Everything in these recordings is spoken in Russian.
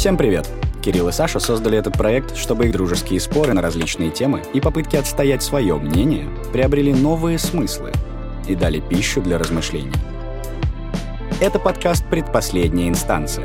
Всем привет! Кирилл и Саша создали этот проект, чтобы их дружеские споры на различные темы и попытки отстоять свое мнение приобрели новые смыслы и дали пищу для размышлений. Это подкаст «Предпоследняя инстанция».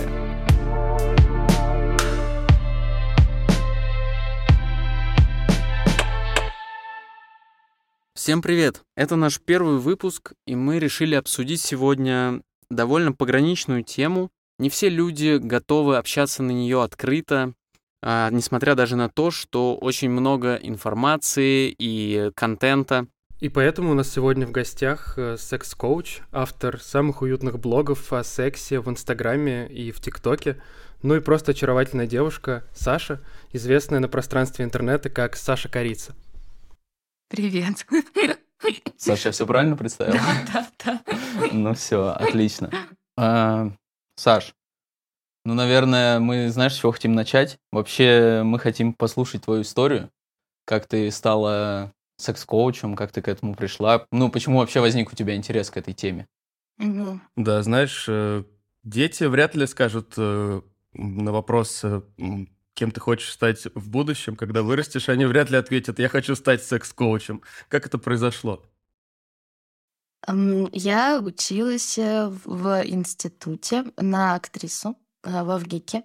Всем привет! Это наш первый выпуск, и мы решили обсудить сегодня довольно пограничную тему. Не все люди готовы общаться на нее открыто, а, несмотря даже на то, что очень много информации и контента. И поэтому у нас сегодня в гостях э, секс-коуч, автор самых уютных блогов о сексе в Инстаграме и в ТикТоке, ну и просто очаровательная девушка Саша, известная на пространстве интернета как Саша Корица. Привет. Саша, я все правильно представил? Да, да, да. Ну все, отлично. А, Саш, ну, наверное, мы, знаешь, с чего хотим начать? Вообще, мы хотим послушать твою историю, как ты стала секс-коучем, как ты к этому пришла. Ну, почему вообще возник у тебя интерес к этой теме? Мгм. Да, знаешь, э, дети вряд ли скажут э, на вопрос, э, кем ты хочешь стать в будущем, когда вырастешь, они вряд ли ответят, я хочу стать секс-коучем. Как это произошло? Я училась э, в институте на актрису э, во ВГИКе.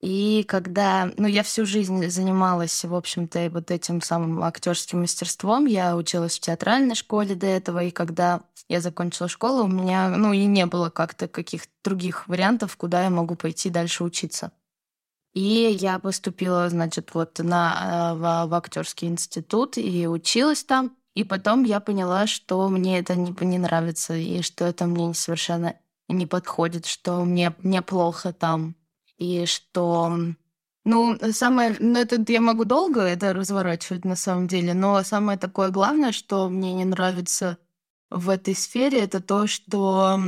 И когда, ну, я всю жизнь занималась, в общем-то, вот этим самым актерским мастерством, я училась в театральной школе до этого, и когда я закончила школу, у меня, ну, и не было как-то каких-то других вариантов, куда я могу пойти дальше учиться. И я поступила, значит, вот на, э, в, в актерский институт и училась там. И потом я поняла, что мне это не, не нравится, и что это мне совершенно не подходит, что мне, мне плохо там. И что... Ну, самое... Ну, это я могу долго это разворачивать на самом деле, но самое такое главное, что мне не нравится в этой сфере, это то, что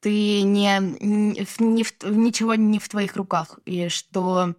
ты не, не, в- ничего не в твоих руках, и что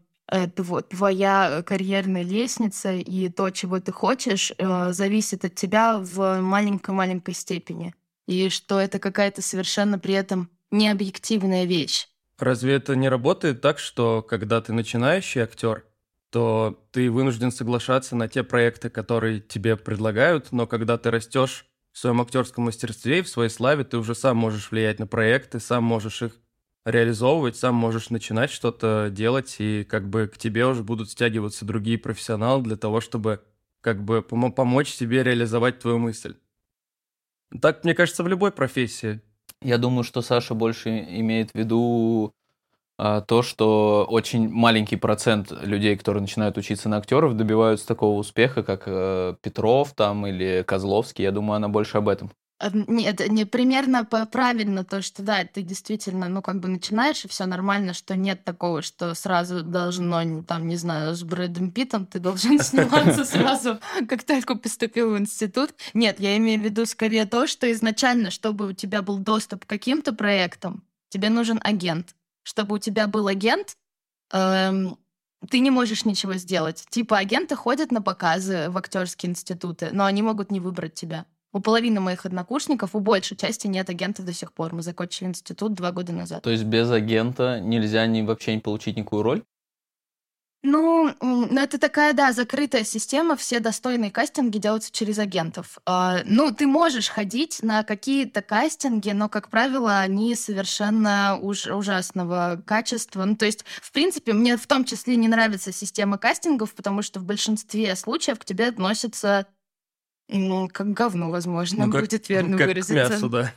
твоя карьерная лестница и то, чего ты хочешь, э, зависит от тебя в маленькой-маленькой степени. И что это какая-то совершенно при этом необъективная вещь. Разве это не работает так, что когда ты начинающий актер, то ты вынужден соглашаться на те проекты, которые тебе предлагают, но когда ты растешь в своем актерском мастерстве и в своей славе, ты уже сам можешь влиять на проекты, сам можешь их реализовывать, сам можешь начинать что-то делать, и как бы к тебе уже будут стягиваться другие профессионалы для того, чтобы как бы помо- помочь тебе реализовать твою мысль. Так, мне кажется, в любой профессии. Я думаю, что Саша больше имеет в виду а, то, что очень маленький процент людей, которые начинают учиться на актеров, добиваются такого успеха, как э, Петров там или Козловский. Я думаю, она больше об этом. А, Нет, не примерно правильно то, что да, ты действительно, ну, как бы начинаешь, и все нормально, что нет такого, что сразу должно, там, не знаю, с Брэдом Питтом ты должен сниматься сразу, как только поступил в институт. Нет, я имею в виду скорее то, что изначально, чтобы у тебя был доступ к каким-то проектам, тебе нужен агент. Чтобы у тебя был агент, эм, ты не можешь ничего сделать. Типа агенты ходят на показы в актерские институты, но они могут не выбрать тебя. У половины моих однокурсников, у большей части нет агентов до сих пор. Мы закончили институт два года назад. То есть без агента нельзя ни, вообще не получить никакую роль? Ну, ну, это такая, да, закрытая система. Все достойные кастинги делаются через агентов. А, ну, ты можешь ходить на какие-то кастинги, но, как правило, они совершенно уж, ужасного качества. Ну, то есть, в принципе, мне в том числе не нравится система кастингов, потому что в большинстве случаев к тебе относятся ну, как говно, возможно, Ну, как- будет верно как выразиться. мясу, да.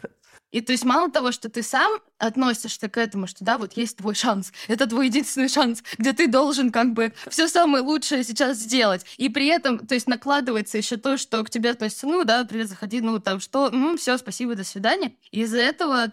И то есть мало того, что ты сам относишься к этому, что да, вот есть твой шанс, это твой единственный шанс, где ты должен как бы все самое лучшее сейчас сделать. И при этом, то есть накладывается еще то, что к тебе относятся, ну да, привет, заходи, ну там что, все, спасибо, до свидания. Из-за этого,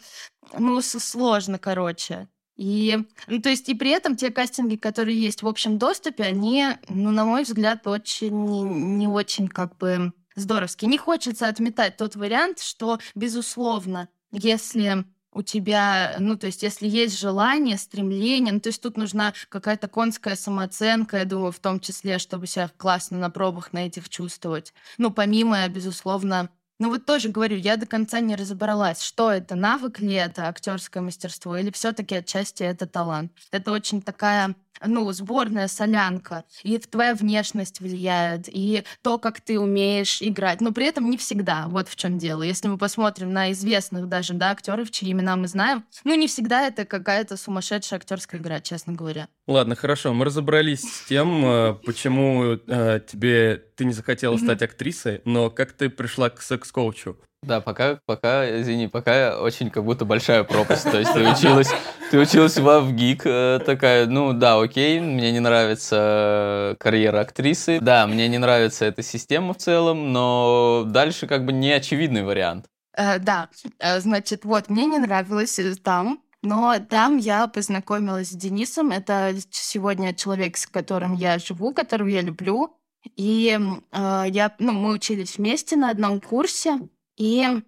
ну, сложно, короче. И, ну, то есть, и при этом те кастинги, которые есть в общем доступе, они, ну, на мой взгляд, очень, не, не очень как бы здоровские. Не хочется отметать тот вариант, что, безусловно, если у тебя, ну, то есть, если есть желание, стремление, ну, то есть тут нужна какая-то конская самооценка, я думаю, в том числе, чтобы себя классно на пробах на этих чувствовать. Ну, помимо, безусловно, ну вот тоже говорю, я до конца не разобралась, что это, навык ли это актерское мастерство, или все-таки отчасти это талант. Это очень такая ну, сборная солянка, и твоя внешность влияет, и то, как ты умеешь играть, но при этом не всегда, вот в чем дело. Если мы посмотрим на известных даже, да, актеров, чьи имена мы знаем, ну, не всегда это какая-то сумасшедшая актерская игра, честно говоря. Ладно, хорошо, мы разобрались с тем, э, почему э, тебе ты не захотела стать актрисой, но как ты пришла к секс-коучу? Да, пока, пока, извини, пока очень как будто большая пропасть. То есть ты училась, ты училась в ВГИК, э, такая, ну да, окей, мне не нравится карьера актрисы, да, мне не нравится эта система в целом, но дальше как бы не очевидный вариант. Э, да, э, значит, вот, мне не нравилось э, там, но там я познакомилась с Денисом. Это сегодня человек, с которым я живу, которого я люблю. И э, я, ну, мы учились вместе на одном курсе. И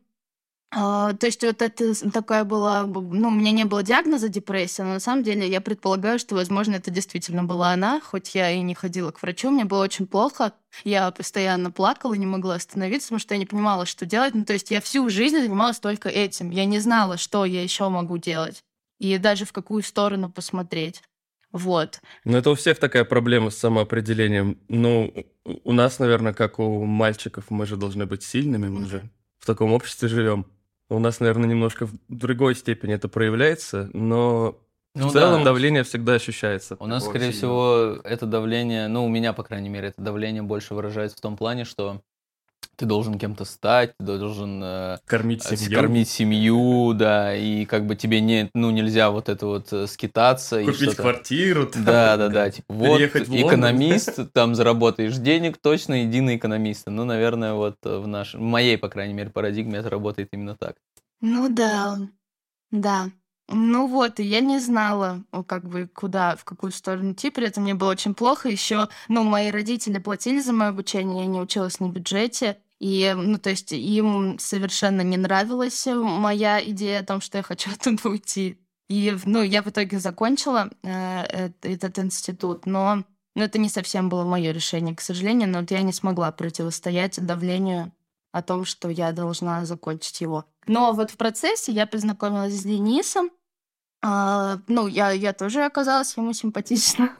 а, то есть вот это такая была, ну, у меня не было диагноза депрессия, но на самом деле я предполагаю, что, возможно, это действительно была она, хоть я и не ходила к врачу, мне было очень плохо, я постоянно плакала, не могла остановиться, потому что я не понимала, что делать. Ну, то есть я всю жизнь занималась только этим, я не знала, что я еще могу делать и даже в какую сторону посмотреть. Вот. Ну, это у всех такая проблема с самоопределением. Ну, у нас, наверное, как у мальчиков, мы же должны быть сильными, мы же в таком обществе живем. У нас, наверное, немножко в другой степени это проявляется, но ну, в целом да. давление всегда ощущается. У нас, скорее всего, это давление, ну, у меня, по крайней мере, это давление больше выражается в том плане, что ты должен кем-то стать, ты должен э, кормить э, семью. кормить семью, да, и как бы тебе не, ну, нельзя вот это вот э, скитаться. Купить и квартиру. Там, да, да, да, типа вот экономист, там заработаешь денег, точно иди на экономиста. Ну, наверное, вот в нашей, в моей, по крайней мере, парадигме это работает именно так. Ну да, да. Ну вот, и я не знала, как бы, куда, в какую сторону идти, при этом мне было очень плохо. Еще, ну, мои родители платили за мое обучение, я не училась на бюджете, и, ну, то есть им совершенно не нравилась моя идея о том, что я хочу оттуда уйти. И, ну, я в итоге закончила э, этот институт, но ну, это не совсем было мое решение, к сожалению, но вот я не смогла противостоять давлению о том, что я должна закончить его. Но вот в процессе я познакомилась с Денисом, а, ну, я, я тоже оказалась ему симпатична.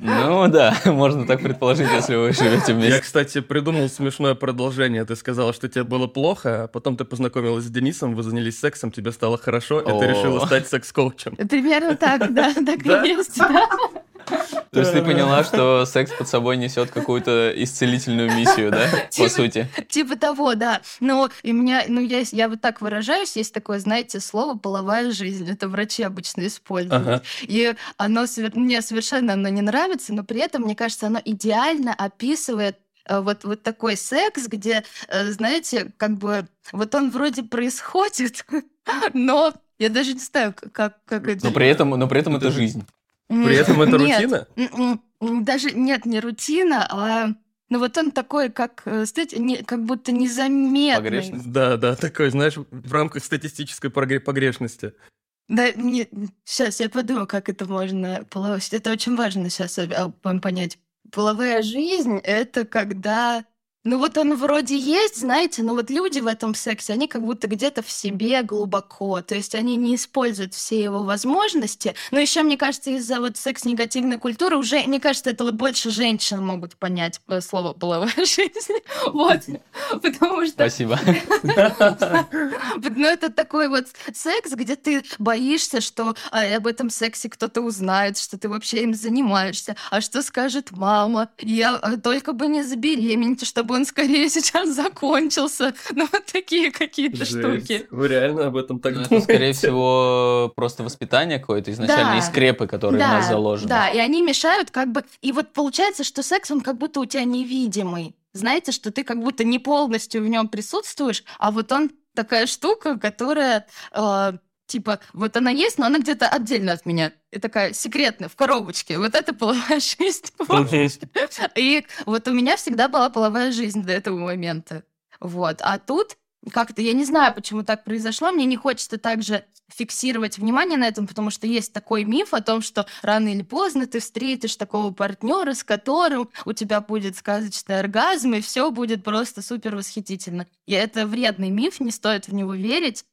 Ну да, можно так предположить, если вы живете вместе. Я, кстати, придумал смешное продолжение. Ты сказала, что тебе было плохо, а потом ты познакомилась с Денисом, вы занялись сексом, тебе стало хорошо, и ты решила стать секс-коучем. Примерно так, да, так и есть, да. То есть ты поняла, что секс под собой несет какую-то исцелительную миссию, да, по типа, сути? Типа того, да. Ну, и меня, ну, я, я вот так выражаюсь, есть такое, знаете, слово «половая жизнь». Это врачи обычно используют. И оно мне совершенно оно не нравится, но при этом, мне кажется, оно идеально описывает э, вот, вот такой секс, где, э, знаете, как бы вот он вроде происходит, но я даже не знаю, как, как это... Но при этом, но при этом это жизнь. При этом это рутина? Даже нет, не рутина, а ну вот он такой, как, э, знаете, не, как будто незаметный. Погрешность. Да, да, такой, знаешь, в рамках статистической погрешности. Да, нет, сейчас я подумаю, как это можно половить. Это очень важно сейчас понять. Половая жизнь — это когда ну вот он вроде есть, знаете, но вот люди в этом сексе, они как будто где-то в себе глубоко, то есть они не используют все его возможности. Но еще, мне кажется, из-за вот секс-негативной культуры уже, мне кажется, это вот больше женщин могут понять э, слово половая жизнь. Вот. Потому что... Спасибо. Ну это такой вот секс, где ты боишься, что а, об этом сексе кто-то узнает, что ты вообще им занимаешься, а что скажет мама, я а, только бы не забеременеть, чтобы он скорее сейчас закончился. Ну, вот такие какие-то штуки. Вы реально об этом так ну, думаете? Это, скорее всего, просто воспитание какое-то изначально, да. и скрепы, которые да, у нас заложены. Да, и они мешают как бы... И вот получается, что секс, он как будто у тебя невидимый. Знаете, что ты как будто не полностью в нем присутствуешь, а вот он такая штука, которая э, Типа, вот она есть, но она где-то отдельно от меня. И такая секретная, в коробочке. Вот это половая жизнь. И вот у меня всегда была половая жизнь до этого момента. Вот. А тут как-то, я не знаю, почему так произошло, мне не хочется также фиксировать внимание на этом, потому что есть такой миф о том, что рано или поздно ты встретишь такого партнера, с которым у тебя будет сказочный оргазм, и все будет просто супер восхитительно. И это вредный миф, не стоит в него верить.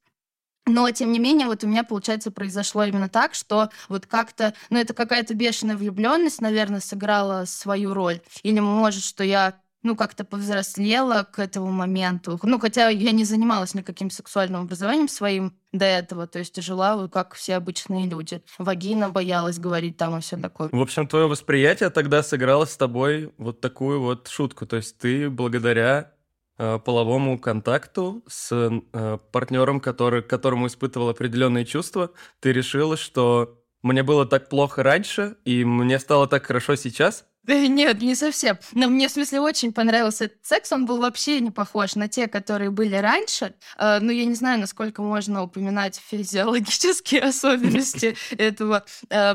Но, тем не менее, вот у меня, получается, произошло именно так, что вот как-то, ну, это какая-то бешеная влюбленность, наверное, сыграла свою роль. Или, может, что я ну, как-то повзрослела к этому моменту. Ну, хотя я не занималась никаким сексуальным образованием своим до этого, то есть жила как все обычные люди. Вагина боялась говорить там и все такое. В общем, твое восприятие тогда сыграло с тобой вот такую вот шутку. То есть ты благодаря половому контакту с э, партнером, который, которому испытывал определенные чувства, ты решила, что мне было так плохо раньше, и мне стало так хорошо сейчас, нет, не совсем. Но мне, в смысле, очень понравился этот секс. Он был вообще не похож на те, которые были раньше. Ну, я не знаю, насколько можно упоминать физиологические особенности этого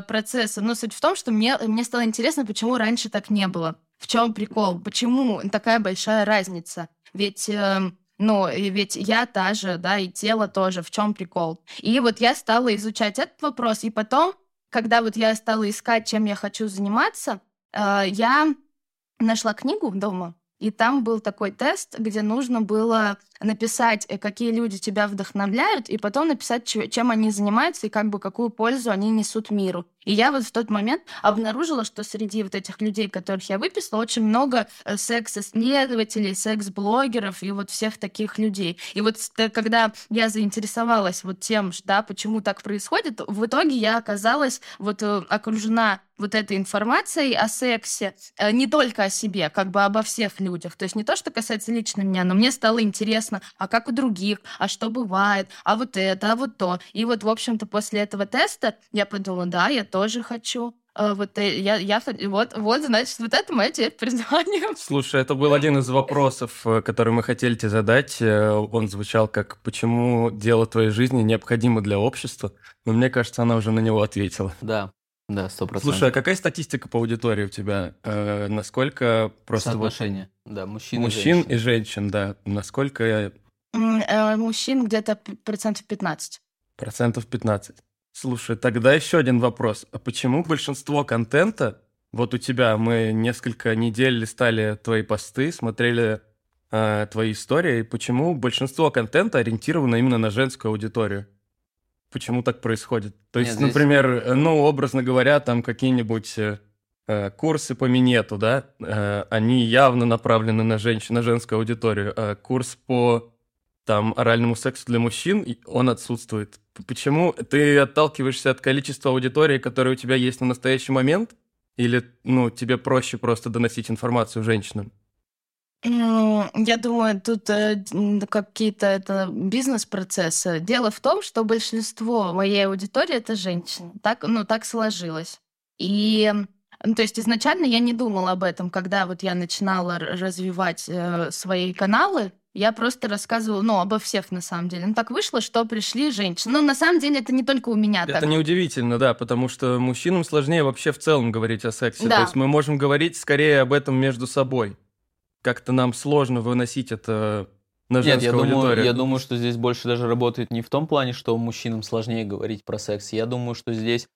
процесса. Но суть в том, что мне, мне стало интересно, почему раньше так не было. В чем прикол? Почему такая большая разница? Ведь... Uh, ну, ведь я та же, да, и тело тоже, в чем прикол? И вот я стала изучать этот вопрос, и потом, когда вот я стала искать, чем я хочу заниматься, Э, я нашла книгу дома, и там был такой тест, где нужно было написать, э, какие люди тебя вдохновляют, и потом написать, чем они занимаются и как бы какую пользу они несут миру. И я вот в тот момент обнаружила, что среди вот этих людей, которых я выписала, очень много э, секс-исследователей, секс-блогеров и вот всех таких людей. И вот когда я заинтересовалась вот тем, да, почему так происходит, в итоге я оказалась вот э, окружена вот этой информацией о сексе, не только о себе, как бы обо всех людях. То есть не то, что касается лично меня, но мне стало интересно интересно, а как у других, а что бывает, а вот это, а вот то. И вот, в общем-то, после этого теста я подумала, да, я тоже хочу. А вот э, я, я вот, вот, значит, вот это мое теперь признание. Слушай, это был один из вопросов, э, который мы хотели тебе задать. Э, он звучал как «Почему дело твоей жизни необходимо для общества?» Но мне кажется, она уже на него ответила. Да, да, сто процентов. Слушай, а какая статистика по аудитории у тебя? Э, насколько просто... Соотношение, вот... да, мужчин, мужчин и женщин. и женщин, да. Насколько... Э, мужчин где-то процентов 15. Процентов 15. Слушай, тогда еще один вопрос. А почему большинство контента, вот у тебя, мы несколько недель листали твои посты, смотрели э, твои истории, почему большинство контента ориентировано именно на женскую аудиторию? Почему так происходит. То есть, Нет, здесь... например, э, ну, образно говоря, там какие-нибудь э, э, курсы по минету, да, э, они явно направлены на женщин, на женскую аудиторию. А курс по там оральному сексу для мужчин, он отсутствует. Почему ты отталкиваешься от количества аудитории, которая у тебя есть на настоящий момент? Или, ну, тебе проще просто доносить информацию женщинам? Я думаю, тут э, какие-то это бизнес-процессы. Дело в том, что большинство моей аудитории это женщины. Так, ну, так сложилось. И ну, то есть изначально я не думала об этом, когда вот я начинала развивать э, свои каналы. Я просто рассказывала, ну, обо всех на самом деле. Ну, так вышло, что пришли женщины. Но на самом деле это не только у меня это так. Это неудивительно, да, потому что мужчинам сложнее вообще в целом говорить о сексе. Да. То есть мы можем говорить скорее об этом между собой как-то нам сложно выносить это на Нет, я думаю, я думаю, что здесь больше даже работает не в том плане, что мужчинам сложнее говорить про секс. Я думаю, что здесь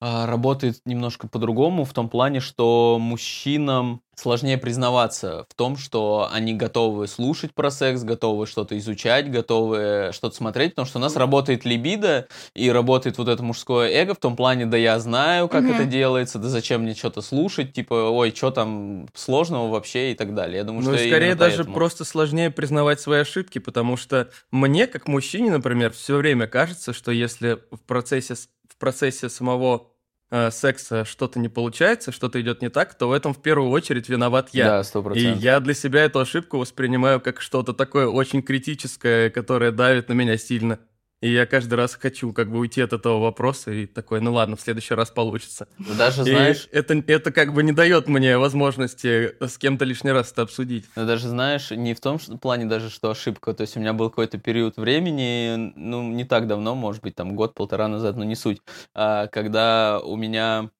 работает немножко по-другому, в том плане, что мужчинам сложнее признаваться в том, что они готовы слушать про секс, готовы что-то изучать, готовы что-то смотреть, потому что у нас работает либидо и работает вот это мужское эго в том плане, да я знаю, как mm-hmm. это делается, да зачем мне что-то слушать, типа, ой, что там сложного вообще и так далее. Я думаю, ну, что скорее даже поэтому. просто сложнее признавать свои ошибки, потому что мне, как мужчине, например, все время кажется, что если в процессе в процессе самого э, секса что-то не получается, что-то идет не так, то в этом в первую очередь виноват я. Да, сто. И я для себя эту ошибку воспринимаю как что-то такое очень критическое, которое давит на меня сильно. И я каждый раз хочу как бы уйти от этого вопроса и такой, ну ладно, в следующий раз получится. Даже знаешь... И это, это как бы не дает мне возможности с кем-то лишний раз это обсудить. Но даже знаешь, не в том что, плане даже, что ошибка. То есть у меня был какой-то период времени, ну не так давно, может быть, там год-полтора назад, но не суть, а, когда у меня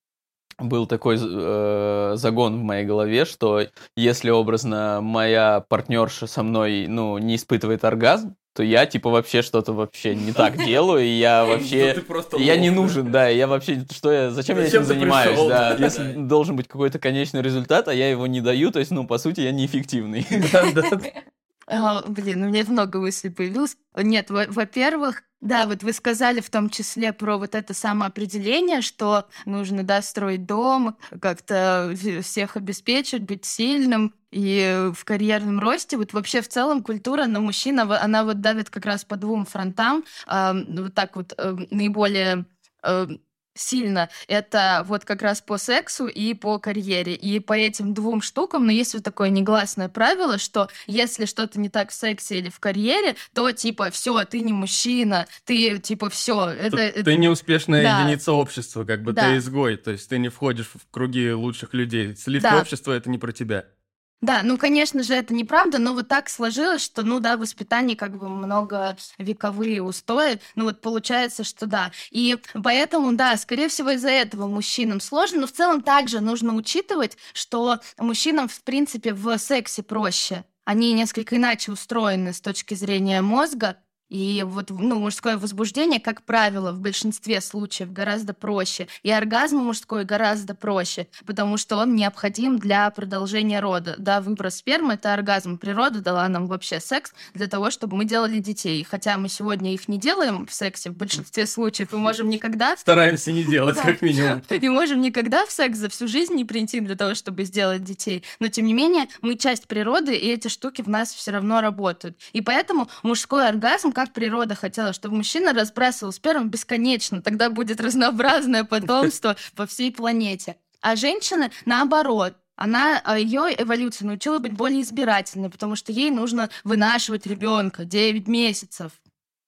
был такой э, загон в моей голове, что если образно моя партнерша со мной, ну, не испытывает оргазм, то я, типа, вообще что-то вообще не так делаю, и я вообще... Я не нужен, да, я вообще... Что я... Зачем я этим занимаюсь, да? Если должен быть какой-то конечный результат, а я его не даю, то есть, ну, по сути, я неэффективный. А, блин, у меня много мыслей появилось. Нет, во-первых, да, вот вы сказали в том числе про вот это самоопределение, что нужно, да, строить дом, как-то всех обеспечить, быть сильным и в карьерном росте. Вот вообще в целом культура на мужчина, она вот давит как раз по двум фронтам, вот так вот э, наиболее э, сильно, это вот как раз по сексу и по карьере. И по этим двум штукам, но есть вот такое негласное правило, что если что-то не так в сексе или в карьере, то типа все, ты не мужчина, ты типа все. Это, это... Ты неуспешная да. единица общества, как бы да. ты изгой, то есть ты не входишь в круги лучших людей. Сливки да. общества это не про тебя. Да, ну, конечно же, это неправда, но вот так сложилось, что, ну, да, в воспитании как бы много вековые устои, ну, вот получается, что да. И поэтому, да, скорее всего, из-за этого мужчинам сложно, но в целом также нужно учитывать, что мужчинам, в принципе, в сексе проще. Они несколько иначе устроены с точки зрения мозга, и вот ну, мужское возбуждение, как правило, в большинстве случаев гораздо проще. И оргазм мужской гораздо проще, потому что он необходим для продолжения рода. Да, выброс спермы — это оргазм. Природа дала нам вообще секс для того, чтобы мы делали детей. Хотя мы сегодня их не делаем в сексе, в большинстве случаев мы можем никогда... Стараемся не делать, как минимум. Не можем никогда в секс за всю жизнь не прийти для того, чтобы сделать детей. Но, тем не менее, мы часть природы, и эти штуки в нас все равно работают. И поэтому мужской оргазм как природа хотела, чтобы мужчина разбрасывал сперму бесконечно, тогда будет разнообразное потомство по всей планете. А женщины, наоборот, она а, ее эволюция научила быть более избирательной, потому что ей нужно вынашивать ребенка 9 месяцев.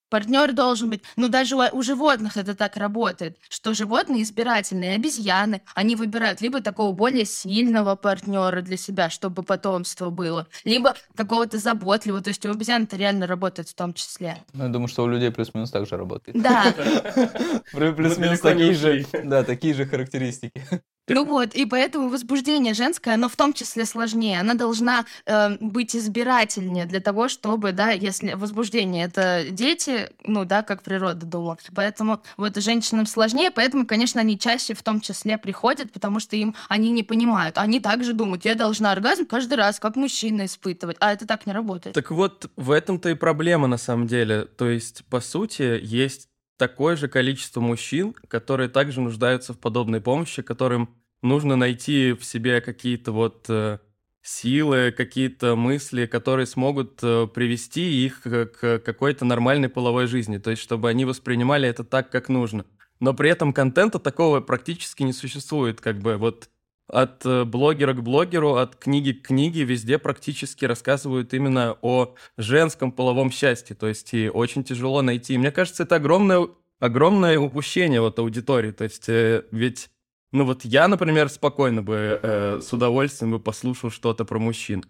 Партнер должен быть, ну даже у, у животных это так работает, что животные избирательные, обезьяны, они выбирают либо такого более сильного партнера для себя, чтобы потомство было, либо какого-то заботливого, то есть у обезьян это реально работает в том числе. Ну, я думаю, что у людей плюс-минус так же работает. Да. Плюс-минус такие же, да, такие же характеристики. Ну вот, и поэтому возбуждение женское, оно в том числе сложнее. Она должна э, быть избирательнее для того, чтобы, да, если возбуждение это дети, ну да, как природа думала. Поэтому вот женщинам сложнее, поэтому, конечно, они чаще в том числе приходят, потому что им они не понимают. Они также думают, я должна оргазм каждый раз, как мужчина испытывать. А это так не работает. Так вот, в этом-то и проблема на самом деле. То есть, по сути, есть такое же количество мужчин, которые также нуждаются в подобной помощи, которым нужно найти в себе какие-то вот э, силы, какие-то мысли, которые смогут э, привести их к какой-то нормальной половой жизни, то есть чтобы они воспринимали это так, как нужно. Но при этом контента такого практически не существует, как бы вот от э, блогера к блогеру, от книги к книге везде практически рассказывают именно о женском половом счастье. То есть и очень тяжело найти. Мне кажется, это огромное, огромное упущение вот аудитории. То есть э, ведь, ну вот я, например, спокойно бы э, с удовольствием бы послушал что-то про мужчин.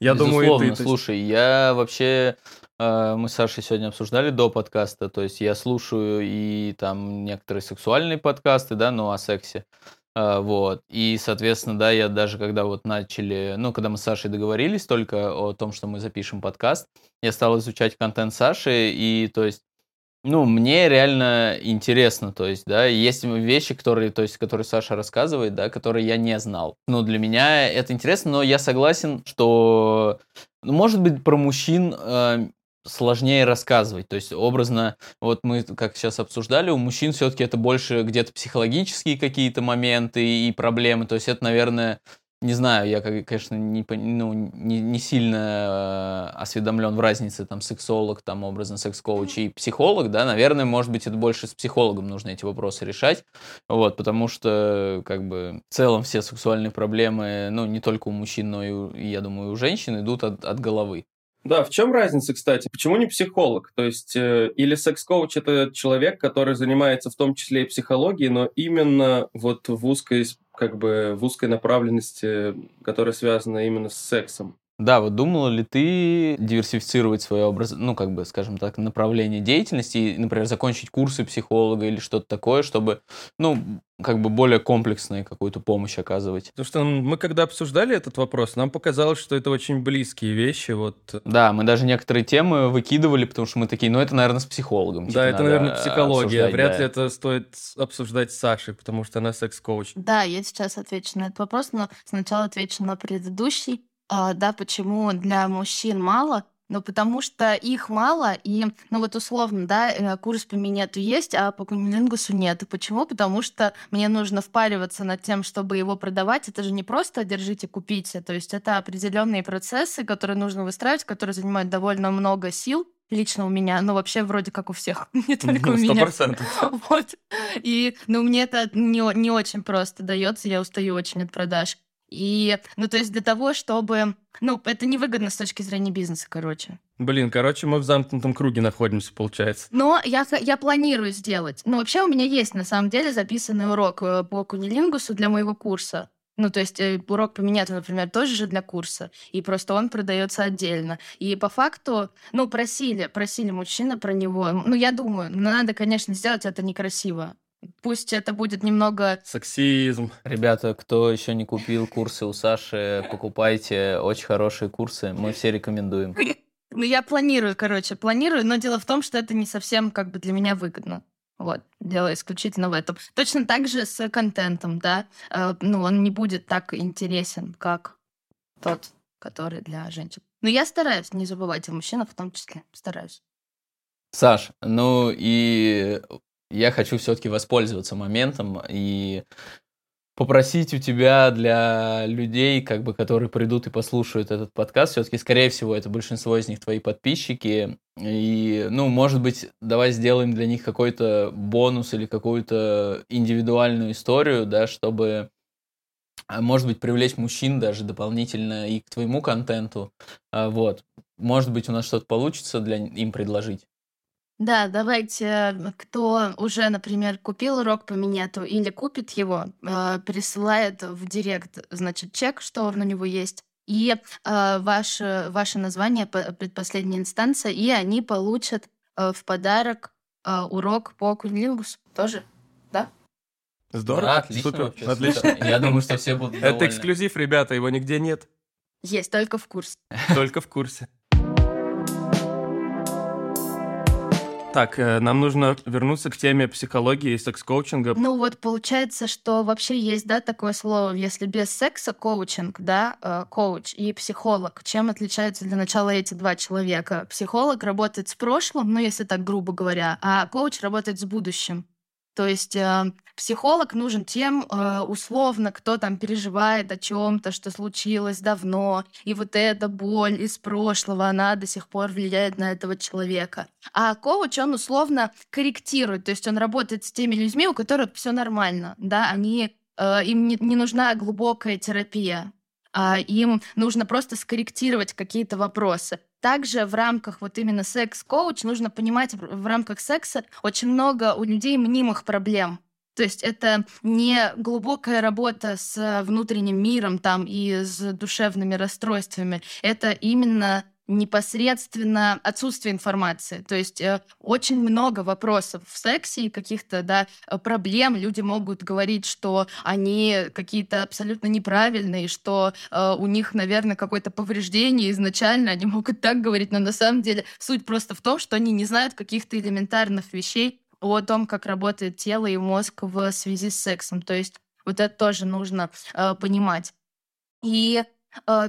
Я Безусловно, думаю, и ты... Слушай, я вообще... Э, мы с Сашей сегодня обсуждали до подкаста, то есть я слушаю и там некоторые сексуальные подкасты, да, ну, о сексе. А, вот. И, соответственно, да, я даже когда вот начали, ну, когда мы с Сашей договорились только о том, что мы запишем подкаст, я стал изучать контент Саши, и, то есть, ну, мне реально интересно, то есть, да, есть вещи, которые, то есть, которые Саша рассказывает, да, которые я не знал. Ну, для меня это интересно, но я согласен, что, ну, может быть, про мужчин э, сложнее рассказывать. То есть образно, вот мы как сейчас обсуждали, у мужчин все-таки это больше где-то психологические какие-то моменты и проблемы. То есть это, наверное, не знаю, я, конечно, не, ну, не, не сильно э, осведомлен в разнице там сексолог, там образно секс-коуч и психолог, да, наверное, может быть, это больше с психологом нужно эти вопросы решать, вот, потому что, как бы, в целом все сексуальные проблемы, ну, не только у мужчин, но и, я думаю, у женщин идут от, от головы. Да, в чем разница, кстати? Почему не психолог? То есть, э, или секс-коуч это человек, который занимается в том числе и психологией, но именно вот в узкой, как бы, в узкой направленности, которая связана именно с сексом. Да, вот думала ли ты диверсифицировать свое образ, ну, как бы, скажем так, направление деятельности, и, например, закончить курсы психолога или что-то такое, чтобы, ну, как бы более комплексную какую-то помощь оказывать? Потому что мы когда обсуждали этот вопрос, нам показалось, что это очень близкие вещи. Вот. Да, мы даже некоторые темы выкидывали, потому что мы такие, ну, это, наверное, с психологом. Да, это, наверное, психология. Вряд да. ли это стоит обсуждать с Сашей, потому что она секс-коуч. Да, я сейчас отвечу на этот вопрос, но сначала отвечу на предыдущий. А, да, почему для мужчин мало? Ну, потому что их мало, и, ну, вот условно, да, э, курс по минету есть, а по кунилингусу нет. Почему? Потому что мне нужно впариваться над тем, чтобы его продавать. Это же не просто держите, купите. То есть это определенные процессы, которые нужно выстраивать, которые занимают довольно много сил, лично у меня, ну вообще вроде как у всех, не только у меня. Вот. И, ну, мне это не, не очень просто дается, я устаю очень от продаж. И, ну, то есть для того, чтобы... Ну, это невыгодно с точки зрения бизнеса, короче. Блин, короче, мы в замкнутом круге находимся, получается. Но я, я планирую сделать. Ну, вообще у меня есть, на самом деле, записанный урок э, по кунилингусу для моего курса. Ну, то есть э, урок по например, тоже же для курса, и просто он продается отдельно. И по факту, ну, просили, просили мужчины про него. Ну, я думаю, ну, надо, конечно, сделать это некрасиво. Пусть это будет немного... Сексизм. Ребята, кто еще не купил курсы у Саши, покупайте. Очень хорошие курсы. Мы все рекомендуем. Ну, я планирую, короче, планирую, но дело в том, что это не совсем как бы для меня выгодно. Вот, дело исключительно в этом. Точно так же с контентом, да. Э, ну, он не будет так интересен, как тот, который для женщин. Но я стараюсь не забывать о мужчинах в том числе. Стараюсь. Саш, ну и я хочу все-таки воспользоваться моментом и попросить у тебя для людей, как бы, которые придут и послушают этот подкаст, все-таки, скорее всего, это большинство из них твои подписчики, и, ну, может быть, давай сделаем для них какой-то бонус или какую-то индивидуальную историю, да, чтобы, а, может быть, привлечь мужчин даже дополнительно и к твоему контенту, а, вот. Может быть, у нас что-то получится для им предложить. Да, давайте, кто уже, например, купил урок по минету или купит его, э, присылает в директ, значит, чек, что на него есть, и э, ваше, ваше название, предпоследняя инстанция, и они получат э, в подарок э, урок по кунилингусу тоже, да? Здорово, Да, отлично супер, вообще, отлично. супер. Я думаю, что все будут Это довольны. эксклюзив, ребята, его нигде нет, Есть, только в курсе. только в курсе. Так, э, нам нужно вернуться к теме психологии и секс-коучинга. Ну вот получается, что вообще есть, да, такое слово, если без секса коучинг, да, э, коуч и психолог. Чем отличаются для начала эти два человека? Психолог работает с прошлым, ну если так грубо говоря, а коуч работает с будущим. То есть э, психолог нужен тем, э, условно, кто там переживает о чем-то, что случилось давно, и вот эта боль из прошлого, она до сих пор влияет на этого человека. А коуч, он условно корректирует, то есть он работает с теми людьми, у которых все нормально, да, они, э, им не, не нужна глубокая терапия, а им нужно просто скорректировать какие-то вопросы. Также в рамках вот именно секс-коуч нужно понимать, в рамках секса очень много у людей мнимых проблем. То есть это не глубокая работа с внутренним миром там и с душевными расстройствами. Это именно непосредственно отсутствие информации. То есть э, очень много вопросов в сексе и каких-то да, э, проблем. Люди могут говорить, что они какие-то абсолютно неправильные, что э, у них, наверное, какое-то повреждение изначально. Они могут так говорить, но на самом деле суть просто в том, что они не знают каких-то элементарных вещей о том, как работает тело и мозг в связи с сексом. То есть вот это тоже нужно э, понимать. И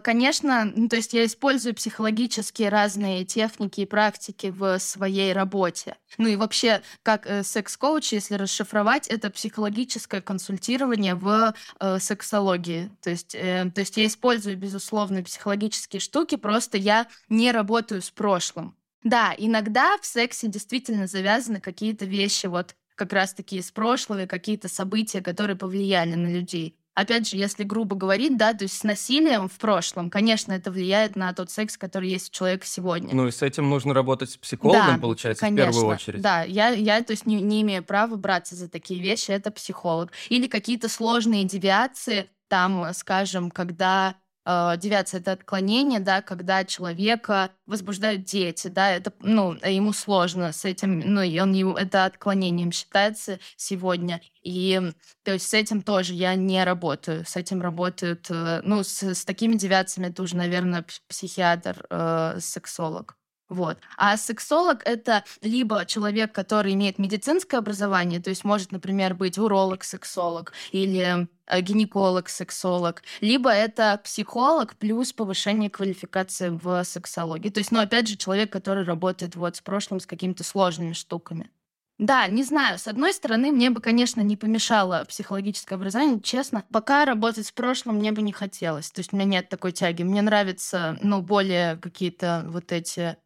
конечно, ну, то есть я использую психологические разные техники и практики в своей работе. Ну и вообще, как э, секс-коуч, если расшифровать, это психологическое консультирование в э, сексологии. То есть, э, то есть я использую, безусловно, психологические штуки, просто я не работаю с прошлым. Да, иногда в сексе действительно завязаны какие-то вещи, вот как раз-таки из прошлого, какие-то события, которые повлияли на людей опять же, если грубо говорить, да, то есть с насилием в прошлом, конечно, это влияет на тот секс, который есть у человека сегодня. Ну и с этим нужно работать с психологом, Да, получается, Конечно, в первую очередь. Да, я, я то есть не, не имею права браться за такие вещи, это психолог. Или какие-то сложные девиации, там, скажем, когда девиация это отклонение, да, когда человека возбуждают дети, да, это, ну, ему сложно с этим, ну, и он ему, это отклонением считается сегодня. И, то есть, с этим тоже я не работаю. С этим работают, э, ну, с, с такими девиациями это уже, наверное, психиатр, э, сексолог. Вот. А сексолог — это либо человек, который имеет медицинское образование, то есть может, например, быть уролог-сексолог или э, гинеколог-сексолог, либо это психолог плюс повышение квалификации в сексологии. То есть, ну, опять же, человек, который работает вот с прошлым, с какими-то сложными штуками. Да, не знаю. С одной стороны, мне бы, конечно, не помешало психологическое образование, честно. Пока работать с прошлым мне бы не хотелось. То есть у меня нет такой тяги. Мне нравятся, ну, более какие-то вот эти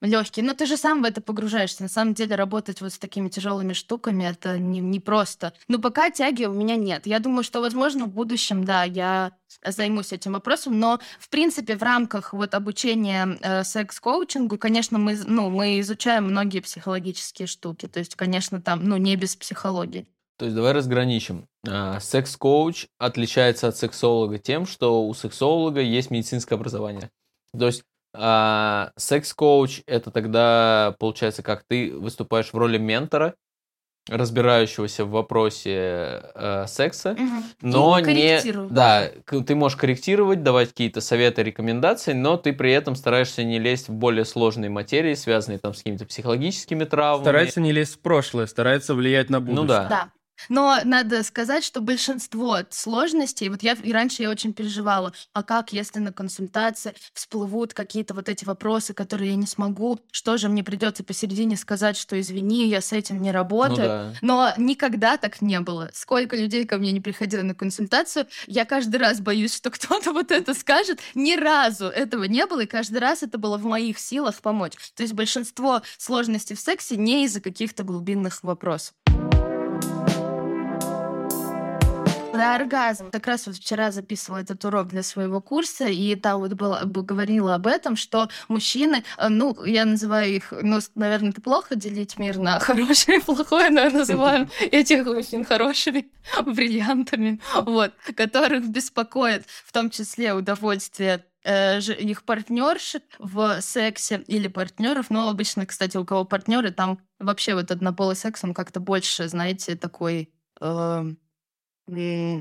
легкий. Но ты же сам в это погружаешься. На самом деле работать вот с такими тяжелыми штуками это не, не просто. Но пока тяги у меня нет. Я думаю, что, возможно, в будущем, да, я займусь этим вопросом, но, в принципе, в рамках вот обучения э, секс-коучингу, конечно, мы, ну, мы изучаем многие психологические штуки. То есть, конечно, там, ну, не без психологии. То есть давай разграничим. А, секс-коуч отличается от сексолога тем, что у сексолога есть медицинское образование. То есть а, секс-коуч это тогда получается, как ты выступаешь в роли ментора, разбирающегося в вопросе э, секса, угу. но не да, ты можешь корректировать, давать какие-то советы, рекомендации, но ты при этом стараешься не лезть в более сложные материи, связанные там с какими-то психологическими травмами. Старается не лезть в прошлое, старается влиять на ну будущее. Ну да. да. Но надо сказать, что большинство сложностей, вот я и раньше я очень переживала, а как, если на консультации всплывут какие-то вот эти вопросы, которые я не смогу, что же мне придется посередине сказать, что извини, я с этим не работаю. Ну, да. Но никогда так не было. Сколько людей ко мне не приходило на консультацию, я каждый раз боюсь, что кто-то вот это скажет. Ни разу этого не было, и каждый раз это было в моих силах помочь. То есть большинство сложностей в сексе не из-за каких-то глубинных вопросов. Про оргазм. Как раз вот вчера записывала этот урок для своего курса, и там вот было, говорила об этом, что мужчины, э, ну, я называю их, ну, наверное, это плохо делить мир на хорошее и плохое, но я называю этих мужчин хорошими бриллиантами, вот, которых беспокоит в том числе удовольствие э, их партнершек в сексе или партнеров, но обычно, кстати, у кого партнеры, там вообще вот однополый секс, он как-то больше, знаете, такой э,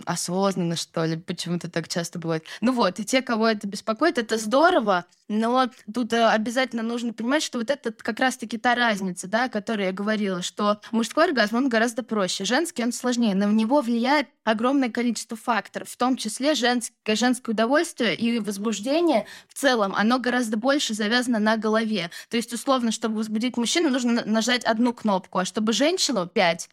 осознанно, что ли, почему-то так часто бывает. Ну вот, и те, кого это беспокоит, это здорово, но тут э, обязательно нужно понимать, что вот это как раз-таки та разница, да, о которой я говорила, что мужской оргазм, он гораздо проще, женский он сложнее, на него влияет огромное количество факторов, в том числе женское, женское удовольствие и возбуждение в целом, оно гораздо больше завязано на голове. То есть, условно, чтобы возбудить мужчину, нужно нажать одну кнопку, а чтобы женщину — пять.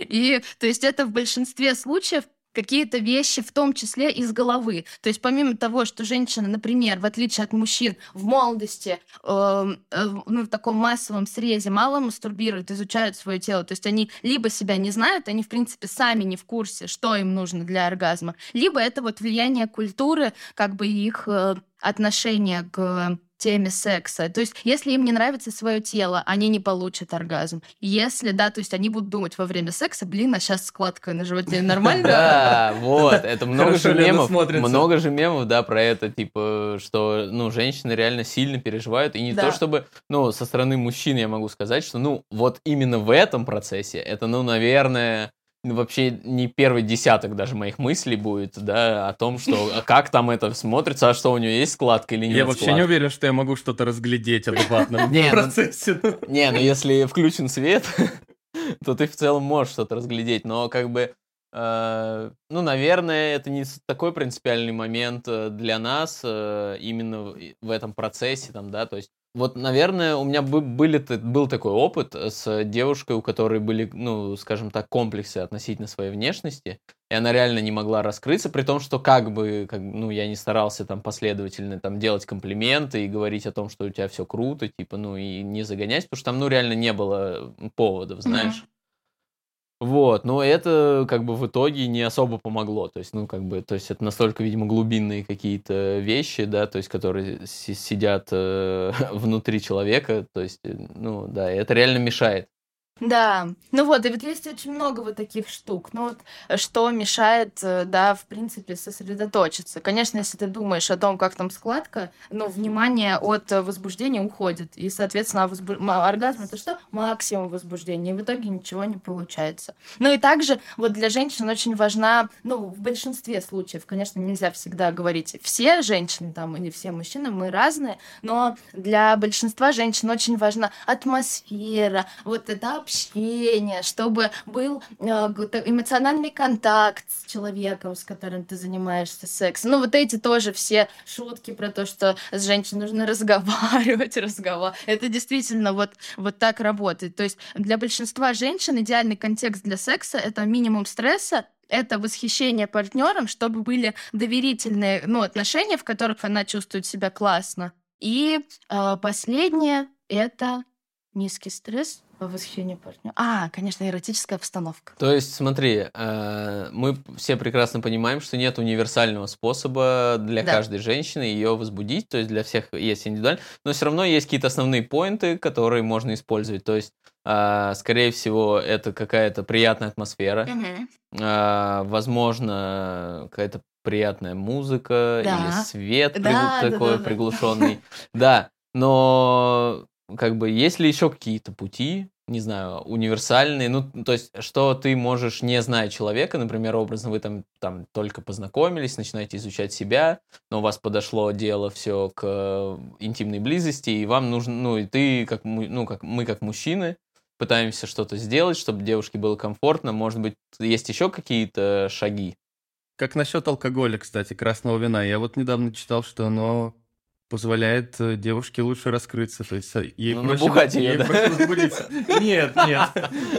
И, то есть, это в большинстве случаев какие-то вещи, в том числе из головы. То есть помимо того, что женщина, например, в отличие от мужчин, в молодости, э, э, ну, в таком массовом срезе мало мастурбируют, изучают свое тело. То есть они либо себя не знают, они, в принципе, сами не в курсе, что им нужно для оргазма, либо это вот влияние культуры, как бы их э, отношение к теме секса. То есть, если им не нравится свое тело, они не получат оргазм. Если, да, то есть они будут думать во время секса, блин, а сейчас складка на животе нормально? Да, вот, это много же мемов, много же мемов, да, про это, типа, что, ну, женщины реально сильно переживают, и не то чтобы, ну, со стороны мужчин я могу сказать, что, ну, вот именно в этом процессе, это, ну, наверное, вообще не первый десяток даже моих мыслей будет, да, о том, что а как там это смотрится, а что у нее есть складка или нет Я вообще не уверен, что я могу что-то разглядеть адекватно в ну, процессе. Не, ну если включен свет, то ты в целом можешь что-то разглядеть, но как бы э, ну, наверное, это не такой принципиальный момент э, для нас э, именно в этом процессе, там, да, то есть вот, наверное, у меня были, был такой опыт с девушкой, у которой были, ну, скажем так, комплексы относительно своей внешности, и она реально не могла раскрыться, при том, что как бы, как, ну, я не старался там последовательно там делать комплименты и говорить о том, что у тебя все круто, типа, ну, и не загонять, потому что там, ну, реально не было поводов, знаешь. Mm-hmm. Вот, но это как бы в итоге не особо помогло. То есть, ну, как бы, то есть это настолько, видимо, глубинные какие-то вещи, да, то есть, которые сидят э, внутри человека. То есть, э, ну, да, это реально мешает. Да, ну вот, и вот есть очень много вот таких штук. Ну вот, что мешает, э, да, в принципе, сосредоточиться. Конечно, если ты думаешь о том, как там складка, ну, внимание от возбуждения уходит. И, соответственно, возбу... оргазм это что? Максимум возбуждения. И в итоге ничего не получается. Ну и также вот для женщин очень важна, ну, в большинстве случаев, конечно, нельзя всегда говорить все женщины там или все мужчины, мы разные, но для большинства женщин очень важна атмосфера, вот это общение, чтобы был э, эмоциональный контакт с человеком, с которым ты занимаешься сексом. Ну, вот эти тоже все шутки про то, что с женщиной нужно разговаривать, разговаривать. Это действительно вот, вот так работает. То есть для большинства женщин идеальный контекст для секса — это минимум стресса, это восхищение партнером, чтобы были доверительные ну, отношения, в которых она чувствует себя классно. И э, последнее это низкий стресс, восхищение партнера. А, конечно, эротическая обстановка. То есть, смотри, э, мы все прекрасно понимаем, что нет универсального способа для да. каждой женщины ее возбудить, то есть для всех есть индивидуально, но все равно есть какие-то основные поинты, которые можно использовать. То есть, э, скорее всего, это какая-то приятная атмосфера, угу. э, возможно, какая-то приятная музыка да. или свет да, пригл... да, такой да, да, приглушенный. Да, но как бы есть ли еще какие-то пути, не знаю, универсальные, ну, то есть, что ты можешь, не зная человека, например, образно вы там, там только познакомились, начинаете изучать себя, но у вас подошло дело все к интимной близости, и вам нужно, ну, и ты, как, ну, как мы, как мужчины, пытаемся что-то сделать, чтобы девушке было комфортно, может быть, есть еще какие-то шаги? Как насчет алкоголя, кстати, красного вина? Я вот недавно читал, что оно позволяет э, девушке лучше раскрыться. То есть э, ей ну, проще, набухать ей да? проще Нет, нет,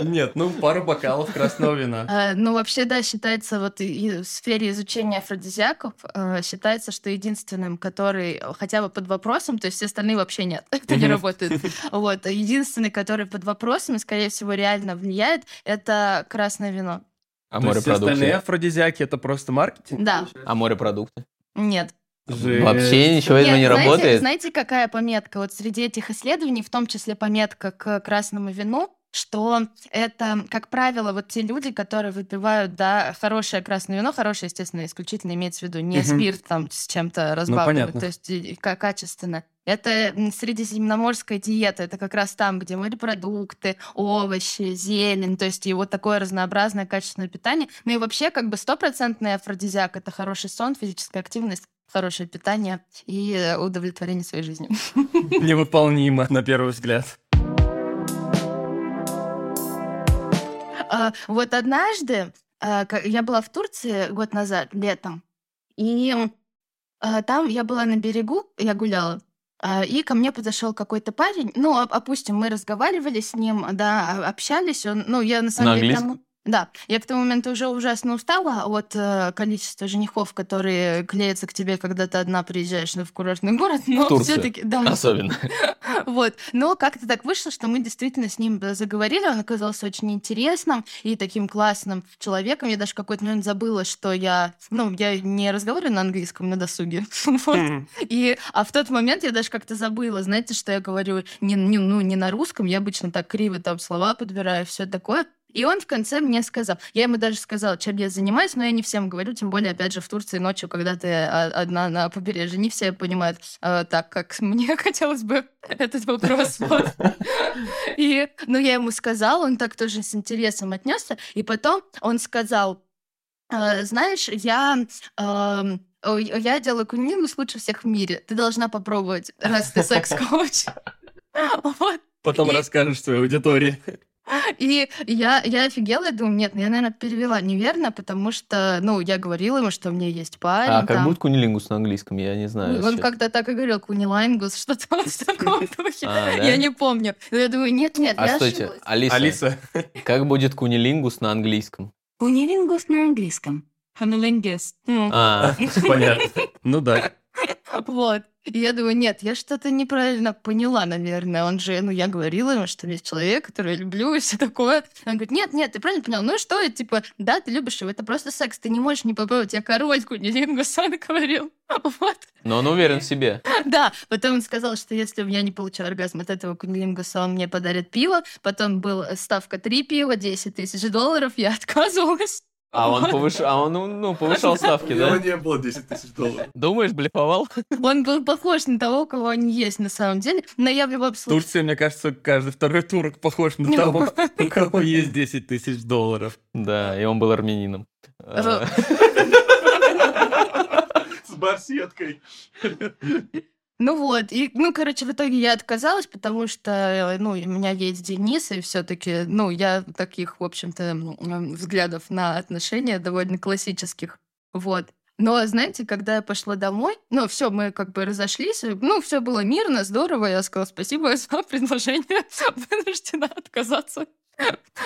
нет, ну пару бокалов красного вина. А, ну вообще, да, считается вот и в сфере изучения афродизиаков э, считается, что единственным, который хотя бы под вопросом, то есть все остальные вообще нет, это не работает. Вот, единственный, который под вопросом и, скорее всего, реально влияет, это красное вино. А морепродукты? остальные афродизиаки это просто маркетинг? Да. А морепродукты? Нет. Жесть. Вообще ничего этого не знаете, работает? Знаете, какая пометка? Вот среди этих исследований, в том числе пометка к красному вину, что это, как правило, вот те люди, которые выпивают, да, хорошее красное вино, хорошее, естественно, исключительно имеется в виду не угу. спирт там с чем-то ну, разбавленный, ну, то есть как качественно. Это средиземноморская диета, это как раз там, где морепродукты, овощи, зелень, то есть и вот такое разнообразное качественное питание. Ну и вообще как бы стопроцентный афродизиак — это хороший сон, физическая активность, хорошее питание и удовлетворение своей жизнью. Невыполнимо, на первый взгляд. А, вот однажды а, я была в Турции год назад, летом, и а, там я была на берегу, я гуляла, и ко мне подошел какой-то парень. Ну, опустим, мы разговаривали с ним, да, общались. Он, ну, я на самом на деле там, да, я к тому моменту уже ужасно устала от э, количества женихов, которые клеятся к тебе, когда ты одна приезжаешь в курортный город, но все-таки да, особенно. вот, но как-то так вышло, что мы действительно с ним заговорили, он оказался очень интересным и таким классным человеком. Я даже какой-то момент забыла, что я, ну, я не разговариваю на английском на досуге, вот. и а в тот момент я даже как-то забыла, знаете, что я говорю не, не, ну не на русском, я обычно так криво там слова подбираю, все такое. И он в конце мне сказал, я ему даже сказала, чем я занимаюсь, но я не всем говорю, тем более, опять же, в Турции ночью, когда ты а, одна на побережье, не все понимают э, так, как мне хотелось бы этот вопрос. И, ну, я ему сказала, он так тоже с интересом отнесся, и потом он сказал, «Э, знаешь, я эм, я делаю кунилингус лучше всех в мире. Ты должна попробовать, раз ты секс-коуч. Вот. Потом и... расскажешь своей аудитории. И я, я офигела, я думаю, нет, я, наверное, перевела неверно, потому что, ну, я говорила ему, что у меня есть парень. А как будет кунилингус на английском, я не знаю. Он как-то так и говорил, кунилингус, что-то в таком духе. А, я не помню. Я думаю, нет, нет, а я стойте, Алиса, как будет кунилингус на английском? Кунилингус на английском. Кунилингус. А, понятно. Ну да. Вот. И я думаю, нет, я что-то неправильно поняла, наверное. Он же, ну, я говорила ему, что есть человек, который я люблю и все такое. Он говорит, нет, нет, ты правильно понял. Ну и что, это, типа, да, ты любишь его, это просто секс, ты не можешь не попробовать. Я король Кунилингу сан говорил. Вот. Но он уверен в себе. Да, потом он сказал, что если я не получу оргазм от этого кунилингуса, он мне подарит пиво. Потом был ставка 3 пива, 10 тысяч долларов, я отказывалась. А он, повыш... а он ну, ну, повышал ставки, У него да? не было 10 тысяч долларов. Думаешь, блефовал? Он был похож на того, кого они есть на самом деле, но я в любом В случае... Турции, мне кажется, каждый второй турок похож на того, у кого есть 10 тысяч долларов. Да, и он был армянином. А, С барсеткой. Ну вот, и, ну, короче, в итоге я отказалась, потому что, ну, у меня есть Денис, и все таки ну, я таких, в общем-то, взглядов на отношения довольно классических, вот. Но, знаете, когда я пошла домой, ну, все, мы как бы разошлись, ну, все было мирно, здорово, я сказала спасибо за предложение, вынуждена отказаться.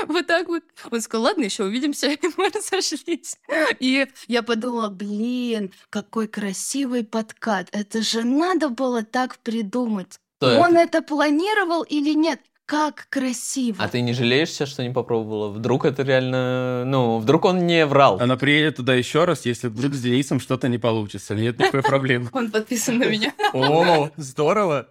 Вот так вот. Он сказал, ладно, еще увидимся, и мы разошлись. И я подумала, блин, какой красивый подкат. Это же надо было так придумать. Что это? Он это планировал или нет? Как красиво. А ты не жалеешься, что не попробовала? Вдруг это реально... Ну, вдруг он не врал? Она приедет туда еще раз, если вдруг с Денисом что-то не получится. Нет никакой проблемы. Он подписан на меня. О, здорово.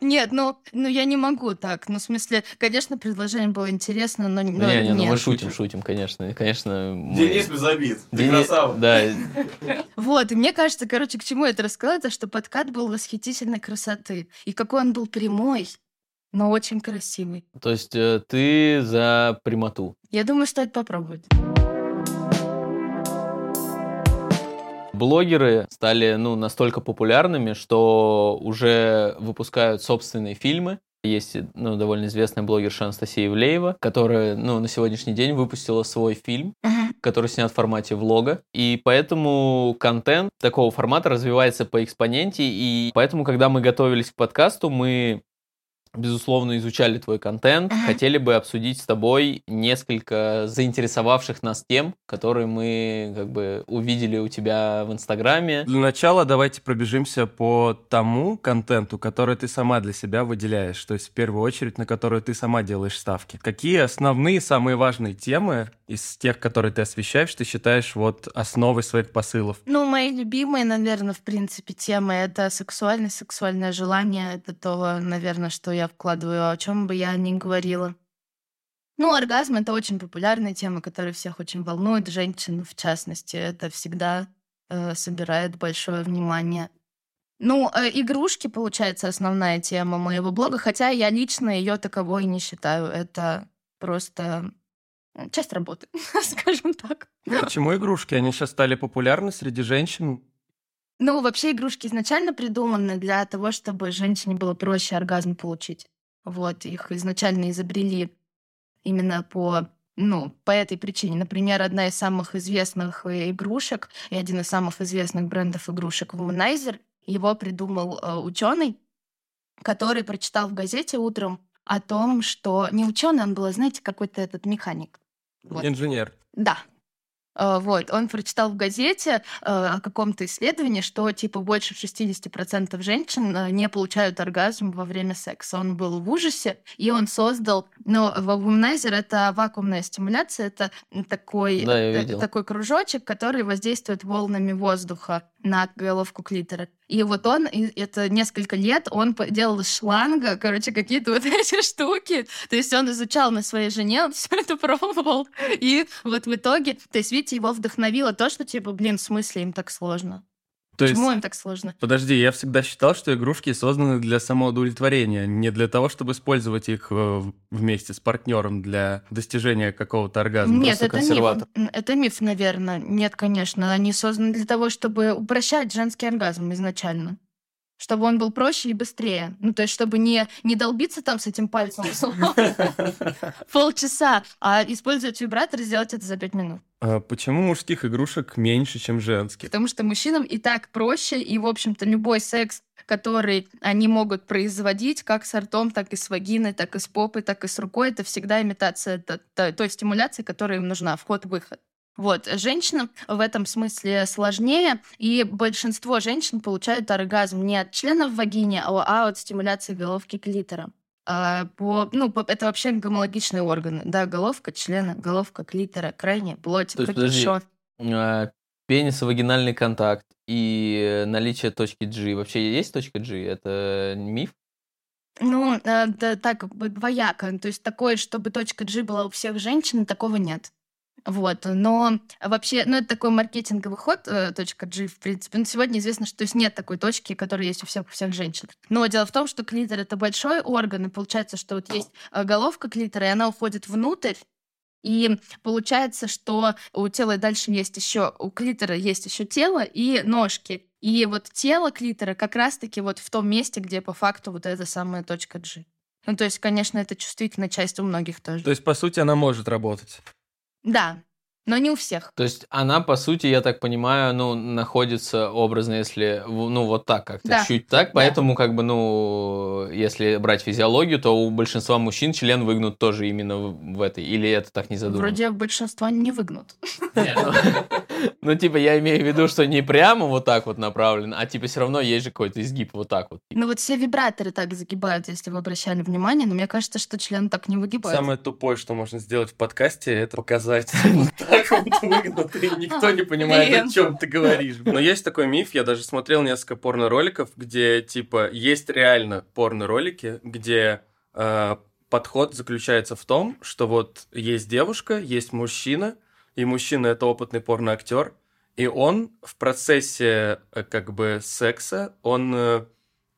Нет, ну, ну я не могу так. Ну, в смысле, конечно, предложение было интересно, но, но Не, не, ну мы нет. шутим, шутим, конечно. Конечно, мы- Денис без обид. Ты красава. Да, Вот, и мне кажется, короче, к чему я это рассказала, это что подкат был восхитительной красоты. И какой он был прямой, но очень красивый. то есть э, ты за прямоту. Я думаю, стоит попробовать. Блогеры стали ну, настолько популярными, что уже выпускают собственные фильмы. Есть ну, довольно известная блогерша Анастасия Ивлеева, которая ну, на сегодняшний день выпустила свой фильм, который снят в формате влога. И поэтому контент такого формата развивается по экспоненте. И поэтому, когда мы готовились к подкасту, мы безусловно, изучали твой контент, Ага. хотели бы обсудить с тобой несколько заинтересовавших нас тем, которые мы как бы увидели у тебя в Инстаграме. Для начала давайте пробежимся по тому контенту, который ты сама для себя выделяешь, то есть в первую очередь, на которую ты сама делаешь ставки. Какие основные, самые важные темы из тех, которые ты освещаешь, ты считаешь вот основой своих посылов? Ну, мои любимые, наверное, в принципе, темы — это сексуальность, сексуальное желание. Это то, наверное, что я вкладываю, о чем бы я ни говорила. Ну, оргазм — это очень популярная тема, которая всех очень волнует, женщин в частности. Это всегда э, собирает большое внимание. Ну, э, игрушки, получается, основная тема моего блога, хотя я лично ее таковой не считаю. Это просто часть работы, скажем так. Почему игрушки? Они сейчас стали популярны среди женщин. Ну, вообще игрушки изначально придуманы для того, чтобы женщине было проще оргазм получить. Вот, их изначально изобрели именно по, ну, по этой причине. Например, одна из самых известных э, игрушек и один из самых известных брендов игрушек Womanizer, его придумал ученый, который прочитал в газете утром о том, что не ученый, он был, знаете, какой-то этот механик. Вот. Инженер. Да. Э, Вот, он прочитал в газете э, о каком-то исследовании, что типа больше 60% женщин э, не получают оргазм во время секса. Он был в ужасе, и он создал, ну, вумнайзер — это вакуумная стимуляция, это такой, Да, такой кружочек, который воздействует волнами воздуха на головку клитора. И вот он, это несколько лет, он делал шланга, короче, какие-то вот эти штуки. То есть он изучал на своей жене, он все это пробовал. И вот в итоге, то есть, видите, его вдохновило то, что, типа, блин, в смысле им так сложно? То есть, Почему им так сложно? подожди, я всегда считал, что игрушки созданы для самоудовлетворения, не для того, чтобы использовать их э, вместе с партнером для достижения какого-то оргазма. Нет, это миф. Это миф, наверное. Нет, конечно. Они созданы для того, чтобы упрощать женский оргазм изначально. Чтобы он был проще и быстрее. Ну, то есть, чтобы не, не долбиться там с этим пальцем полчаса, а использовать вибратор и сделать это за пять минут. А почему мужских игрушек меньше, чем женских? Потому что мужчинам и так проще, и, в общем-то, любой секс, который они могут производить, как с ртом, так и с вагиной, так и с попой, так и с рукой, это всегда имитация той стимуляции, которая им нужна, вход-выход. Вот, женщинам в этом смысле сложнее, и большинство женщин получают оргазм не от членов вагине, а, а от стимуляции головки клитора. А, по, ну, по, это вообще гомологичные органы. Да, головка члена, головка клитора, крайняя плоть, То есть, подожди. А, Пенис-вагинальный контакт и наличие точки G. Вообще есть точка G? Это миф? Ну, э, да, так, двояко. То есть такое, чтобы точка G была у всех женщин, такого нет. Вот, но вообще, ну, это такой маркетинговый ход, э, точка G, в принципе. Но сегодня известно, что то есть нет такой точки, которая есть у всех, у всех женщин. Но дело в том, что клитор — это большой орган, и получается, что вот есть э, головка клитора, и она уходит внутрь, и получается, что у тела дальше есть еще, у клитора есть еще тело и ножки. И вот тело клитора как раз-таки вот в том месте, где по факту вот эта самая точка G. Ну, то есть, конечно, это чувствительная часть у многих тоже. То есть, по сути, она может работать. Да, но не у всех. То есть она, по сути, я так понимаю, ну, находится образно, если, ну, вот так как-то, Да. чуть так, поэтому, как бы, ну, если брать физиологию, то у большинства мужчин член выгнут тоже именно в, этой, или это так не задумано? Вроде большинство не выгнут. Ну, Ну, типа, я имею в виду, что не прямо вот так вот направлен, а, типа, все равно есть же какой-то изгиб вот так вот. Ну вот все вибраторы так загибают, если вы обращали внимание, но мне кажется, что член так не выгибается. Самое тупое, что можно сделать в подкасте, это показать выгнуто, и никто не понимает, о чем ты говоришь. Но есть такой миф, я даже смотрел несколько порно-роликов, где, типа, есть реально порно-ролики, где э, подход заключается в том, что вот есть девушка, есть мужчина, и мужчина — это опытный порно-актер, и он в процессе, э, как бы, секса, он э,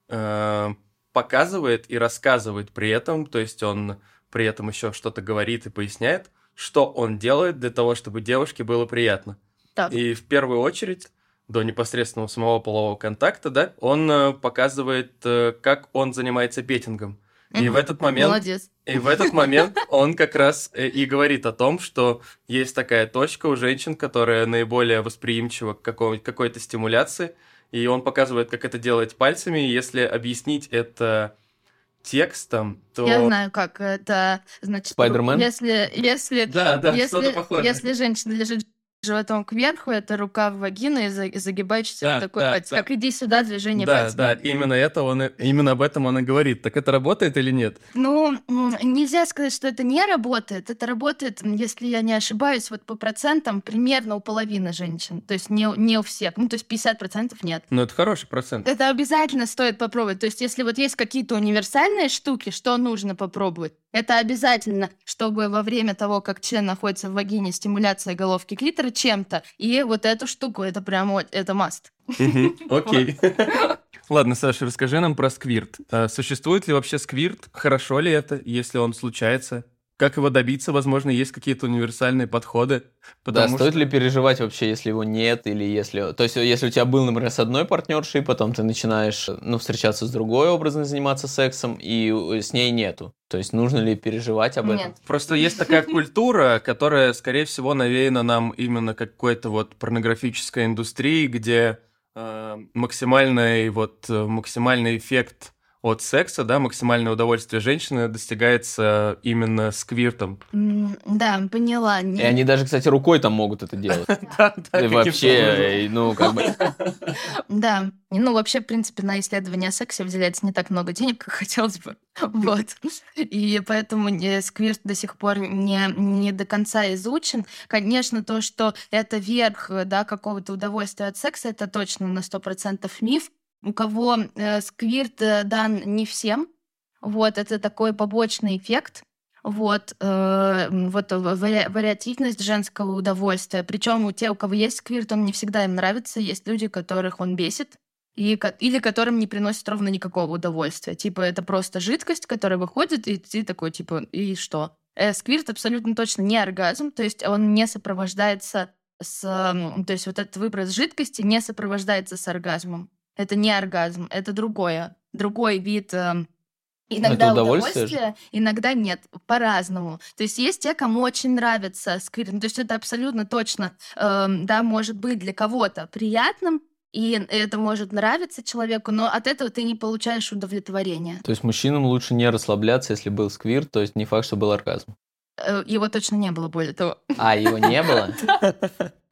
э, показывает и рассказывает при этом, то есть он при этом еще что-то говорит и поясняет, что он делает для того, чтобы девушке было приятно. Так. И в первую очередь, до непосредственного самого полового контакта, да, он э, показывает, э, как он занимается петингом. И Мгм. в этот момент Молодец. и в этот момент он как раз э, и говорит о том, что есть такая точка у женщин, которая наиболее восприимчива к какой- какой-то стимуляции, и он показывает, как это делать пальцами, и если объяснить это текстом, то... Я знаю, как это, значит, Спайдермен? если, если, Да, да, если, что-то похожее. если женщина лежит животом кверху, это рука в вагину и, за- и загибаешься Да, в такой да, палец. да. Как иди сюда, движение Да, пальцем. да, именно это он, именно об этом он и говорит. Так это работает или нет? Ну, нельзя сказать, что это не работает. Это работает, если я не ошибаюсь, вот по процентам примерно у половины женщин. То есть не, не у всех. Ну, то есть 50% нет. Ну, это хороший процент. Это обязательно стоит попробовать. То есть, если вот есть какие-то универсальные штуки, что нужно попробовать, это обязательно, чтобы во время того, как член находится в вагине, стимуляция головки клитора чем-то, и вот эту штуку, это прям вот, это маст. Окей. Ладно, Саша, расскажи нам про сквирт. А Существует ли вообще сквирт? Хорошо ли это, если он случается? Как его добиться? Возможно, есть какие-то универсальные подходы. Да, Потому стоит что- ли переживать вообще, если его нет, или если... То есть, если у тебя был, например, с одной партнершей, потом ты начинаешь, ну, встречаться с другой, образно заниматься сексом, и с ней нету. То есть, нужно ли переживать об этом? Нет. Просто есть такая культура, которая, скорее всего, навеяна нам именно какой-то вот порнографической индустрии, где э, максимальный вот э, максимальный эффект от секса, да, максимальное удовольствие женщины достигается именно сквиртом. Да, поняла. И Не- они даже, кстати, рукой там могут это делать. Да, да, И вообще, и, ну, как бы... Да. И, Ну, вообще, в принципе, на исследование о сексе выделяется не так много денег, как хотелось бы. Вот. И поэтому не- сквирт до сих пор не, не до конца изучен. Конечно, то, что это верх да, какого-то удовольствия от секса, это точно на 100% миф. У кого э, сквирт э, дан не всем, вот, это такой побочный эффект. Вот, э, вот вари- вариативность женского удовольствия. Причем у тех, у кого есть сквирт, он не всегда им нравится. Есть люди, которых он бесит, и, или которым не приносит ровно никакого удовольствия. Типа, это просто жидкость, которая выходит, и ты такой, типа, и что? Э, сквирт абсолютно точно не оргазм, то есть он не сопровождается с... То есть вот этот выброс жидкости не сопровождается с оргазмом. Это не оргазм, это другое. Другой вид эм, Иногда удовольствие же. удовольствие, иногда нет, по-разному. То есть есть те, кому очень нравится сквирт. Ну, То есть это абсолютно точно, эм, да, может быть для кого-то приятным, и это может нравиться человеку, но от этого ты не получаешь удовлетворения. То есть, мужчинам лучше не расслабляться, если был сквирт, то есть не факт, что был оргазм. Э, Его точно не было, более того. А, его не было?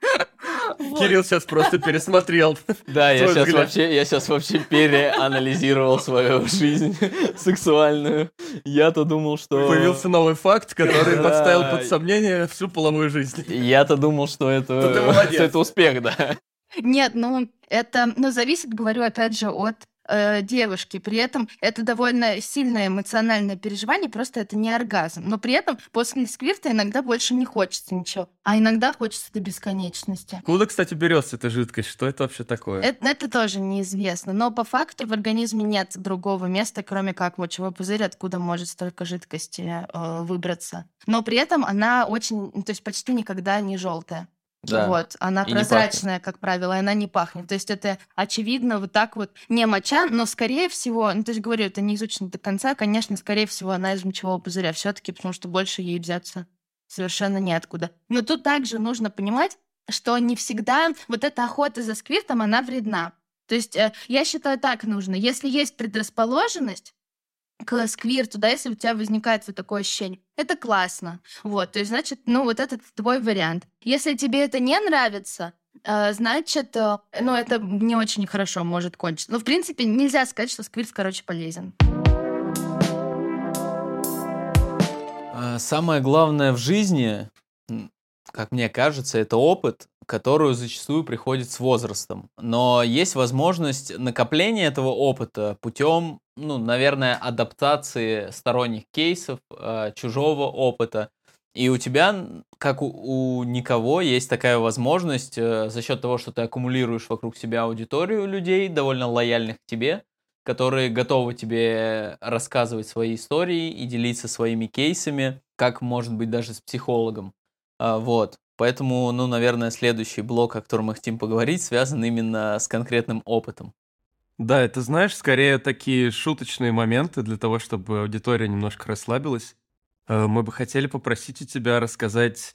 Кирилл сейчас просто пересмотрел. Да, я сейчас вообще, я сейчас вообще переанализировал свою жизнь сексуальную. Я-то думал, что... Появился новый факт, который подставил под сомнение всю половую жизнь. Я-то думал, что это, это успех, да. Нет, ну это, ну зависит, говорю опять же от э, девушки. При этом это довольно сильное эмоциональное переживание, просто это не оргазм. Но при этом после сквирта иногда больше не хочется ничего, а иногда хочется до бесконечности. Откуда, кстати, берется эта жидкость? Что это вообще такое? Это, это тоже неизвестно, но по факту в организме нет другого места, кроме как мочевой пузырь, откуда может столько жидкости э, выбраться. Но при этом она очень, ну, то есть почти никогда не желтая. Да. Вот, она И прозрачная, как правило, и она не пахнет. То есть это очевидно вот так вот не моча, но скорее всего, ну то есть говорю, это не изучено до конца, конечно, скорее всего, она из мочевого пузыря все-таки, потому что больше ей взяться совершенно неоткуда. Но тут также нужно понимать, что не всегда вот эта охота за сквиртом, она вредна. То есть э, я считаю так нужно. Если есть предрасположенность к сквирту, да, если у тебя возникает вот такое ощущение, это классно. Вот, то есть, значит, ну, вот этот твой вариант. Если тебе это не нравится, э, значит, э, ну, это не очень хорошо может кончиться. Ну, в принципе, нельзя сказать, что сквирт, короче, полезен. А, Самое главное в жизни, как мне кажется, это опыт, который зачастую приходит с возрастом. Но есть возможность накопления этого опыта путем, ну, наверное, адаптации сторонних кейсов, э, чужого опыта. И у тебя, как у, у никого, есть такая возможность э, за счет того, что ты аккумулируешь вокруг себя аудиторию людей, довольно лояльных к тебе, которые готовы тебе рассказывать свои истории и делиться своими кейсами, как, может быть, даже с психологом. А, Вот. Поэтому, ну, наверное, следующий блок, о котором мы хотим поговорить, связан именно с конкретным опытом. Да, это, знаешь, скорее такие шуточные моменты для того, чтобы аудитория немножко расслабилась. Э, Мы бы хотели попросить у тебя рассказать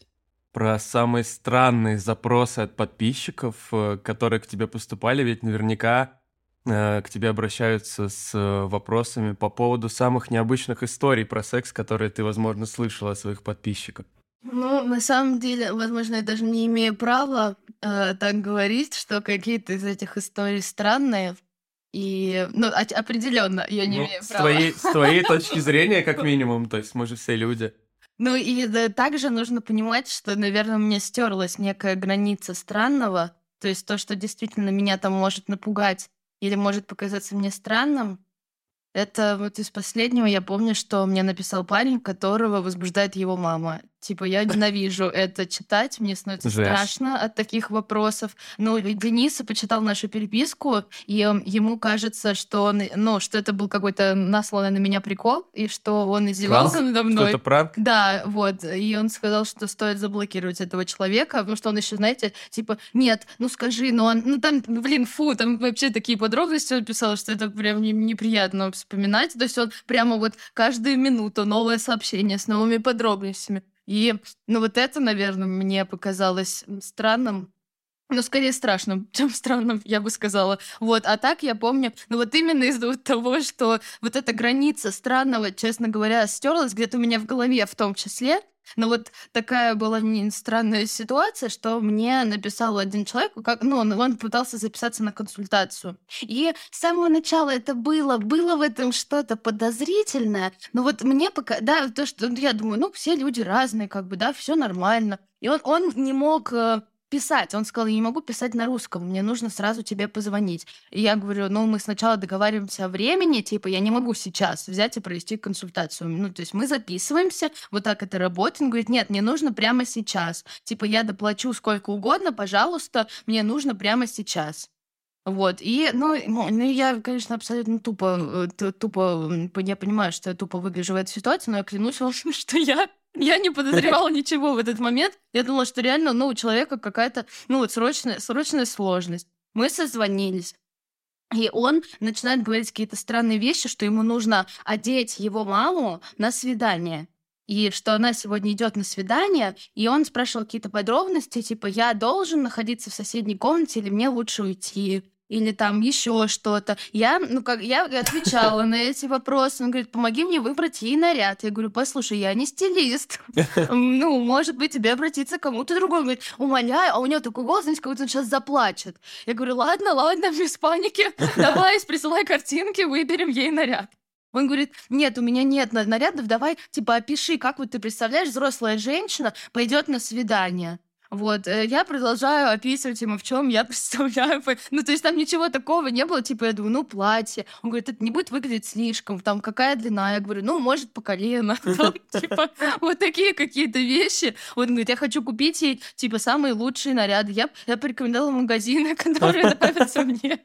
про самые странные запросы от подписчиков, э, которые к тебе поступали, ведь наверняка э, к тебе обращаются с вопросами по поводу самых необычных историй про секс, которые ты, возможно, слышала от своих подписчиков. Ну, на самом деле, возможно, я даже не имею права э, так говорить, что какие-то из этих историй странные. И, ну, определенно, я не Ну, имею с, права. твоей, с твоей точки зрения, как минимум, то есть мы же все люди. Ну и да, также нужно понимать, что, наверное, у меня стерлась некая граница странного. То есть то, что действительно меня там может напугать или может показаться мне странным, это вот из последнего я помню, что мне написал парень, которого возбуждает его мама. Типа, я ненавижу это читать, мне становится Жесть. страшно от таких вопросов. Ну, и Денис почитал нашу переписку, и м, ему кажется, что, он, ну, что это был какой-то насланный на меня прикол, и что он издевался надо Что мной. это пранк? Да, вот. И он сказал, что стоит заблокировать этого человека, потому что он еще, знаете, типа, нет, ну скажи, ну он, ну там, блин, фу, там вообще такие подробности он писал, что это прям не- неприятно вспоминать. То есть он прямо вот каждую минуту новое сообщение с новыми подробностями. И, ну вот это, наверное, мне показалось странным. Ну, скорее страшным, чем странным, я бы сказала. Вот, а так я помню, ну вот именно из-за того, что вот эта граница странного, честно говоря, стерлась где-то у меня в голове в том числе. Но вот такая была не странная ситуация, что мне написал один человек, как, ну, он, он пытался записаться на консультацию. И с самого начала это было, было в этом что-то подозрительное. Но вот мне пока, да, то, что я думаю, ну, все люди разные, как бы, да, все нормально. И он, он не мог э, писать. Он сказал, я не могу писать на русском, мне нужно сразу тебе позвонить. И я говорю, ну, мы сначала договариваемся о времени, типа, я не могу сейчас взять и провести консультацию. Ну, то есть мы записываемся, вот так это работает. Он говорит, нет, мне нужно прямо сейчас. Типа, я доплачу сколько угодно, пожалуйста, мне нужно прямо сейчас. Вот, и, ну, ну, я, конечно, абсолютно тупо, э, тупо, я понимаю, что я тупо выгляжу в этой ситуации, но я клянусь вам, что я, я не подозревала ничего в этот момент. Я думала, что реально, ну, у человека какая-то, ну, вот срочная, срочная сложность. Мы созвонились. И он начинает говорить какие-то странные вещи, что ему нужно одеть его маму на свидание. И что она сегодня идет на свидание, и он спрашивал какие-то подробности, типа, я должен находиться в соседней комнате или мне лучше уйти? Или там еще что-то. Я, ну, как, я отвечала на эти вопросы. Он говорит, помоги мне выбрать ей наряд. Я говорю, послушай, я не стилист. Ну, может быть, тебе обратиться к кому-то другому. Он говорит, умоляю, а у него такой голос, знаете, как будто он сейчас заплачет. Я говорю, ладно, ладно, без паники. Давай, присылай картинки, выберем ей наряд. Он говорит, нет, у меня нет нарядов, давай, типа, опиши, как вот ты представляешь, взрослая женщина пойдет на свидание. Вот, э, я продолжаю описывать ему, в чем я представляю. Ну, то есть там ничего такого не было, типа, я думаю, ну, платье. Он говорит, это не будет выглядеть слишком, там, какая длина? Я говорю, ну, может, по колено. Типа, вот такие какие-то вещи. Вот, он говорит, я хочу купить ей, типа, самые лучшие наряды. Я, я порекомендовала магазины, которые нравятся мне.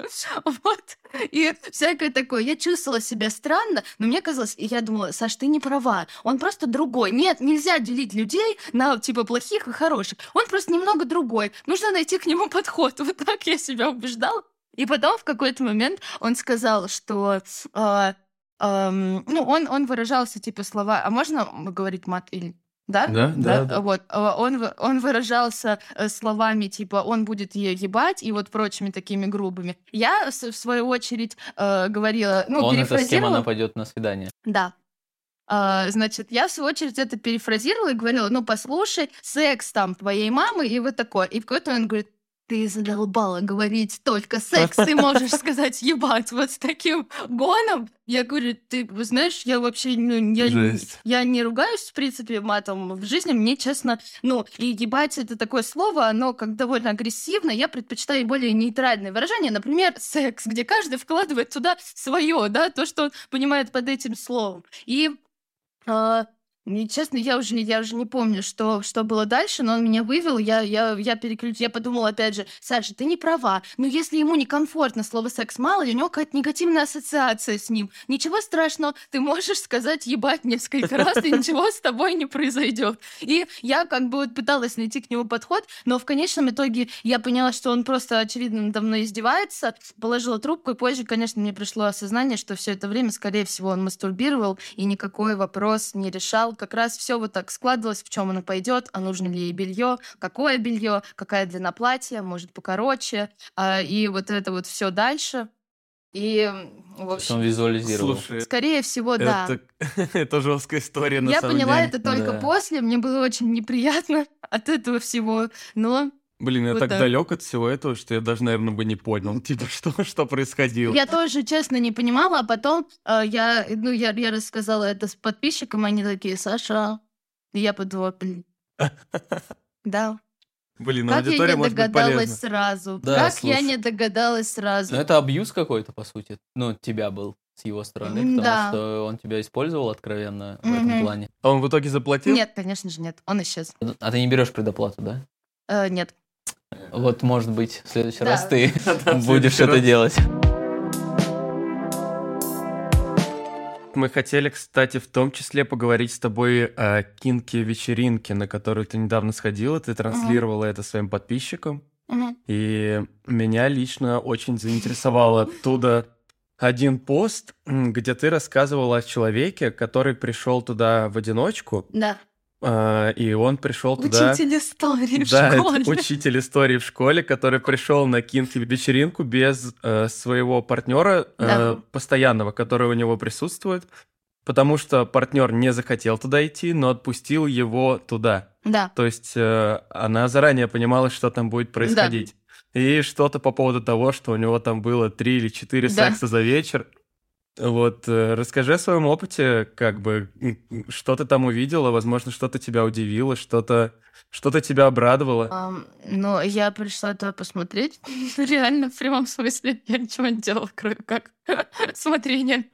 Вот. И всякое такое. Я чувствовала себя странно, но мне казалось, и я думала, Саш, ты не права. Он просто другой. Нет, нельзя делить людей на, типа, плохих и хороших. Он просто немного другой. Нужно найти к нему подход. Вот так я себя убеждала. И потом в какой-то момент он сказал, что э, э, ну, он, он выражался типа слова, а можно говорить мат или да? Да, да. да. Вот. Он, он выражался э, словами типа «он будет ее ебать» и вот прочими такими грубыми. Я, в свою очередь, э, говорила... Ну, он это с кем она пойдет на свидание? Да. Uh, значит, я в свою очередь это перефразировала и говорила, ну, послушай, секс там твоей мамы и вот такое. И в какой-то момент говорит, ты задолбала говорить только секс, ты можешь сказать ебать вот с таким гоном. Я говорю, ты знаешь, я вообще, ну, я, я не ругаюсь, в принципе, матом в жизни, мне, честно, ну, и ебать это такое слово, оно как довольно агрессивно, я предпочитаю более нейтральные выражения, например, секс, где каждый вкладывает туда свое, да, то, что он понимает под этим словом. И 啊 мне, честно, я уже, я уже не помню, что, что было дальше, но он меня вывел, я, я, я переключилась, я подумала, опять же, Саша, ты не права, но если ему некомфортно слово секс, мало у него какая-то негативная ассоциация с ним. Ничего страшного, ты можешь сказать ебать несколько раз, и ничего с тобой не произойдет. И я как бы пыталась найти к нему подход, но в конечном итоге я поняла, что он просто, очевидно, мной издевается, положила трубку, и позже, конечно, мне пришло осознание, что все это время, скорее всего, он мастурбировал, и никакой вопрос не решал, как раз все вот так складывалось, в чем она пойдет, а нужно ли ей белье, какое белье, какая длина платья, может покороче, а, и вот это вот все дальше. И, в общем, он визуализировал. Слушай, скорее всего, да. это, это жесткая история, на Я самом поняла деле. это только Да. после, мне было очень неприятно от этого всего, но Блин, я Вот так, так. далек от всего этого, что я даже, наверное, бы не понял, типа, что, что происходило. Я тоже, честно, не понимала, а потом э, я, ну, я, я рассказала это с подписчикам, они такие, Саша, и я подумала, блин, да. Блин, ну Как я не может догадалась сразу? Да, как слушай. я не догадалась сразу? Ну, это абьюз какой-то, по сути. Ну, тебя был с его стороны, потому да. что он тебя использовал откровенно в этом плане. А он в итоге заплатил? Нет, конечно же, нет. Он исчез. А ты не берешь предоплату, да? Э, нет. Вот, может быть, в следующий Да. раз ты будешь это делать. Мы хотели, кстати, в том числе поговорить с тобой о кинке-вечеринке, на которую ты недавно сходила. Ты транслировала это своим подписчикам. Мгм. И меня лично очень заинтересовал оттуда один пост, где ты рассказывала о человеке, который пришел туда в одиночку, Да. А, и он пришел туда... Учитель истории в Да, это школе. учитель истории в школе, который пришел на кинки-вечеринку без э, своего партнера э, Да. постоянного, который у него присутствует, потому что партнер не захотел туда идти, но отпустил его туда. Да. То есть э, она заранее понимала, что там будет происходить. И что-то по поводу того, что у него там было три или четыре Да. секса за вечер. Вот, э, расскажи о своем опыте, как бы, что ты там увидела, возможно, что-то тебя удивило, что-то что-то тебя обрадовало. Ам, ну, я пришла туда посмотреть. Реально, в прямом смысле, я ничего не делала, кроме как смотрения.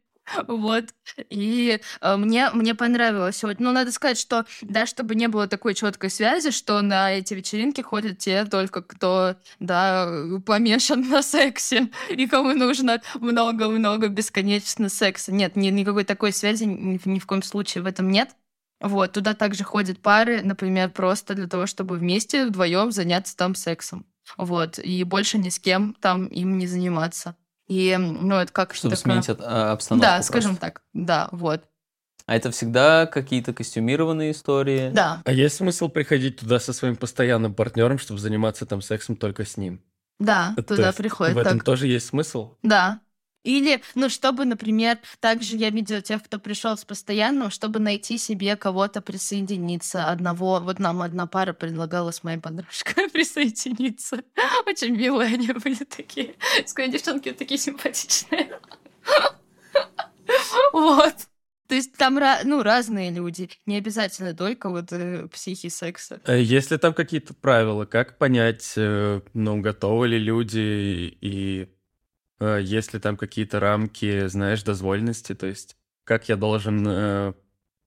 Вот. И э, мне, мне понравилось. Вот. Ну, надо сказать, что, да, чтобы не было такой четкой связи, что на эти вечеринки ходят те только, кто, да, помешан на сексе, и кому нужно много-много бесконечно секса. Нет, ни, никакой такой связи ни, ни в коем случае в этом нет. Вот, туда также ходят пары, например, просто для того, чтобы вместе вдвоем заняться там сексом. Вот, и больше ни с кем там им не заниматься. И, ну, это как Чтобы такое- сменить а, обстановку. Да, просто. скажем так, да, вот. А это всегда какие-то костюмированные истории? Да, А есть смысл приходить туда со своим постоянным партнером, чтобы заниматься там сексом только с ним? Да, То туда приходит В этом так. тоже есть смысл? Да. Или, ну, чтобы, например, также я видела тех, кто пришел с постоянным, чтобы найти себе кого-то присоединиться. Одного, вот нам одна пара предлагала с моей подружкой присоединиться. Очень милые они были такие. Сказали, девчонки такие симпатичные. Вот. То есть там ну, разные люди. Не обязательно только вот э, психи секса. Э, Есть ли там какие-то правила? Как понять, э, ну, готовы ли люди и есть ли там какие-то рамки, знаешь, дозволенности? То есть как я должен... э,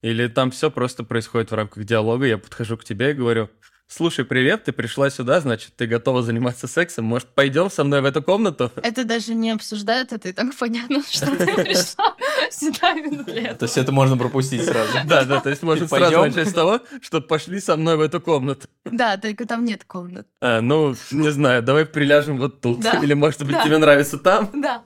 Или там все просто происходит в рамках диалога, я подхожу к тебе и говорю, слушай, привет, ты пришла сюда, значит, ты готова заниматься сексом, может, пойдем со мной в эту комнату? Это даже не обсуждают, это и так понятно, что ты пришла сюда именно для этого. То есть это можно пропустить сразу. Да, да, то есть можно сразу начать с того, что пошли со мной в эту комнату. Да, только там нет комнат. А, ну, не знаю, давай приляжем вот тут. Или, может быть, тебе нравится там? Да,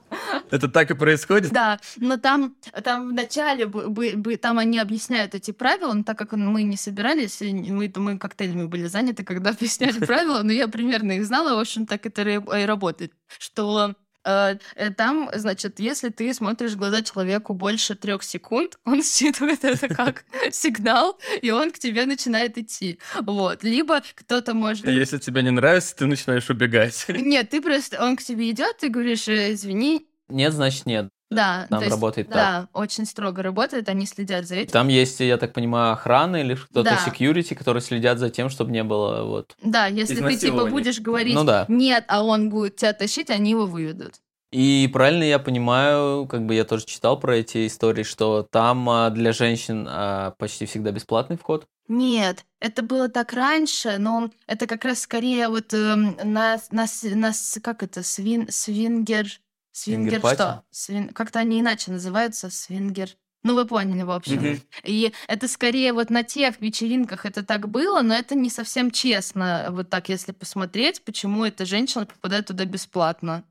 Это так и происходит? да, но там, там в начале бы- бы- бы- там они объясняют эти правила, но так как мы не собирались, мы, мы коктейлями были заняты, когда объясняли правила, но я примерно их знала, в общем, так это и работает, что э, э, там, значит, если ты смотришь в глаза человеку больше трех секунд, он считывает это как сигнал, и он к тебе начинает идти. Вот. Либо кто-то может... Если тебе не нравится, ты начинаешь убегать. Нет, ты просто... Он к тебе идет, ты говоришь, «Э, извини. Нет, значит нет. Да. Там то есть, работает так. Да, очень строго работает, они следят за этим. Там есть, я так понимаю, охрана или кто-то Да. security, которые следят за тем, чтобы не было вот... Да, если ты типа будешь говорить Ну да. нет, а он будет тебя тащить, они его выведут. И правильно я понимаю, как бы я тоже читал про эти истории, что там а, для женщин а, почти всегда бесплатный вход. Нет, это было так раньше, но это как раз скорее вот эм, на, на, с- на с- как это, свин, свингер, свингер что? Свин, как-то они иначе называются, свингер. Ну, вы поняли, в общем. И это скорее вот на тех вечеринках это так было, но это не совсем честно, вот так, если посмотреть, почему эта женщина попадает туда бесплатно.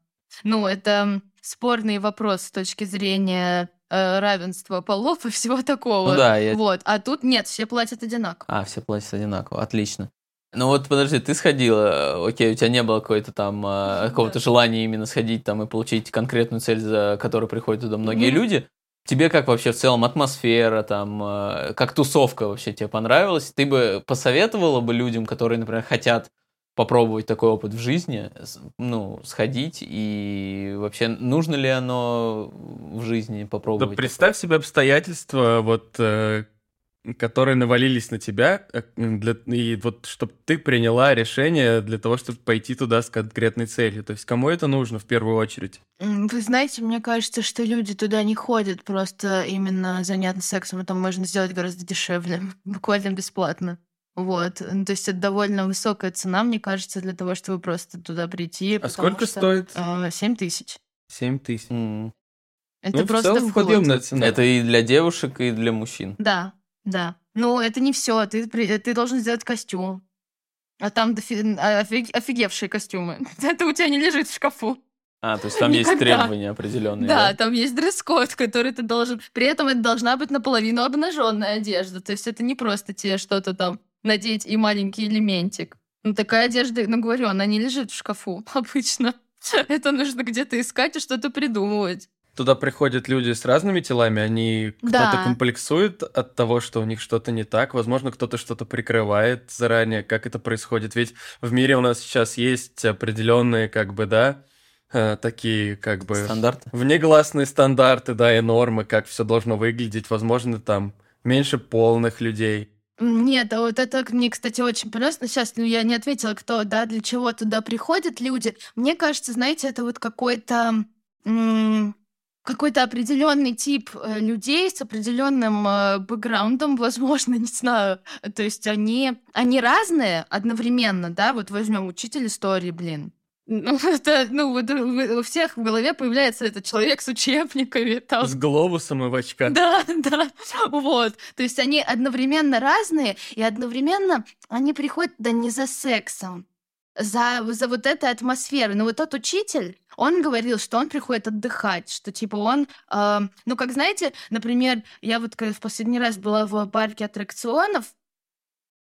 Ну, это спорный вопрос с точки зрения э, равенства полов и всего такого. Ну да, я... Вот, а тут нет, все платят одинаково. А, все платят одинаково, отлично. Ну вот подожди, ты сходила, окей, у тебя не было какой-то там а, какого-то желания именно сходить там и получить конкретную цель, за которой приходят туда многие Мгм. люди. Тебе как вообще в целом атмосфера, там, а, как тусовка вообще тебе понравилась? Ты бы посоветовала бы людям, которые, например, хотят попробовать такой опыт в жизни, ну, сходить, и вообще нужно ли оно в жизни Да попробовать? представь себе обстоятельства, вот, э, которые навалились на тебя, э, для, и вот чтобы ты приняла решение для того, чтобы пойти туда с конкретной целью. То есть кому это нужно в первую очередь? Вы знаете, мне кажется, что люди туда не ходят просто именно заняться сексом. Это можно сделать гораздо дешевле, буквально бесплатно. Вот. Ну, То есть это довольно высокая цена, мне кажется, для того, чтобы просто туда прийти. А сколько что, стоит? а, Семь тысяч. Семь тысяч. Это ну, в просто целом вход. подъемная цена. Это и для девушек, и для мужчин. Да, да. Ну, это не все. Ты, ты должен сделать костюм. А там дофи- а, офиг- офигевшие костюмы. Это у тебя не лежит в шкафу. А, то есть там есть Никогда. требования определенные. Да, там есть дресс-код, который ты должен... При этом это должна быть наполовину обнаженная одежда. То есть это не просто тебе что-то там надеть и маленький элементик. Ну, такая одежда, ну, говорю, она не лежит в шкафу обычно. Это нужно где-то искать и что-то придумывать. Туда приходят люди с разными телами, они Да. кто-то комплексует от того, что у них что-то не так, возможно, кто-то что-то прикрывает заранее, как это происходит. Ведь в мире у нас сейчас есть определенные, как бы, да, э, такие, как бы, Стандарты. внегласные стандарты, да, и нормы, как все должно выглядеть. Возможно, там меньше полных людей. Нет, а вот это мне, кстати, очень понравилось. Но сейчас ну, я не ответила, кто, да, для чего туда приходят люди. Мне кажется, знаете, это вот какой-то м, какой-то определенный тип э, людей с определенным э, бэкграундом, возможно, не знаю. То есть они, они разные одновременно, да, вот возьмем учитель истории, блин. Ну, это, ну, у у всех в голове появляется этот человек с учебниками, там, С глобусом и в очках. да, да, вот. То есть они одновременно разные, и одновременно они приходят да не за сексом, за, за вот этой атмосферой. Но вот тот учитель, он говорил, что он приходит отдыхать, что типа он, э, ну как знаете, например, я вот когда в последний раз была в парке аттракционов,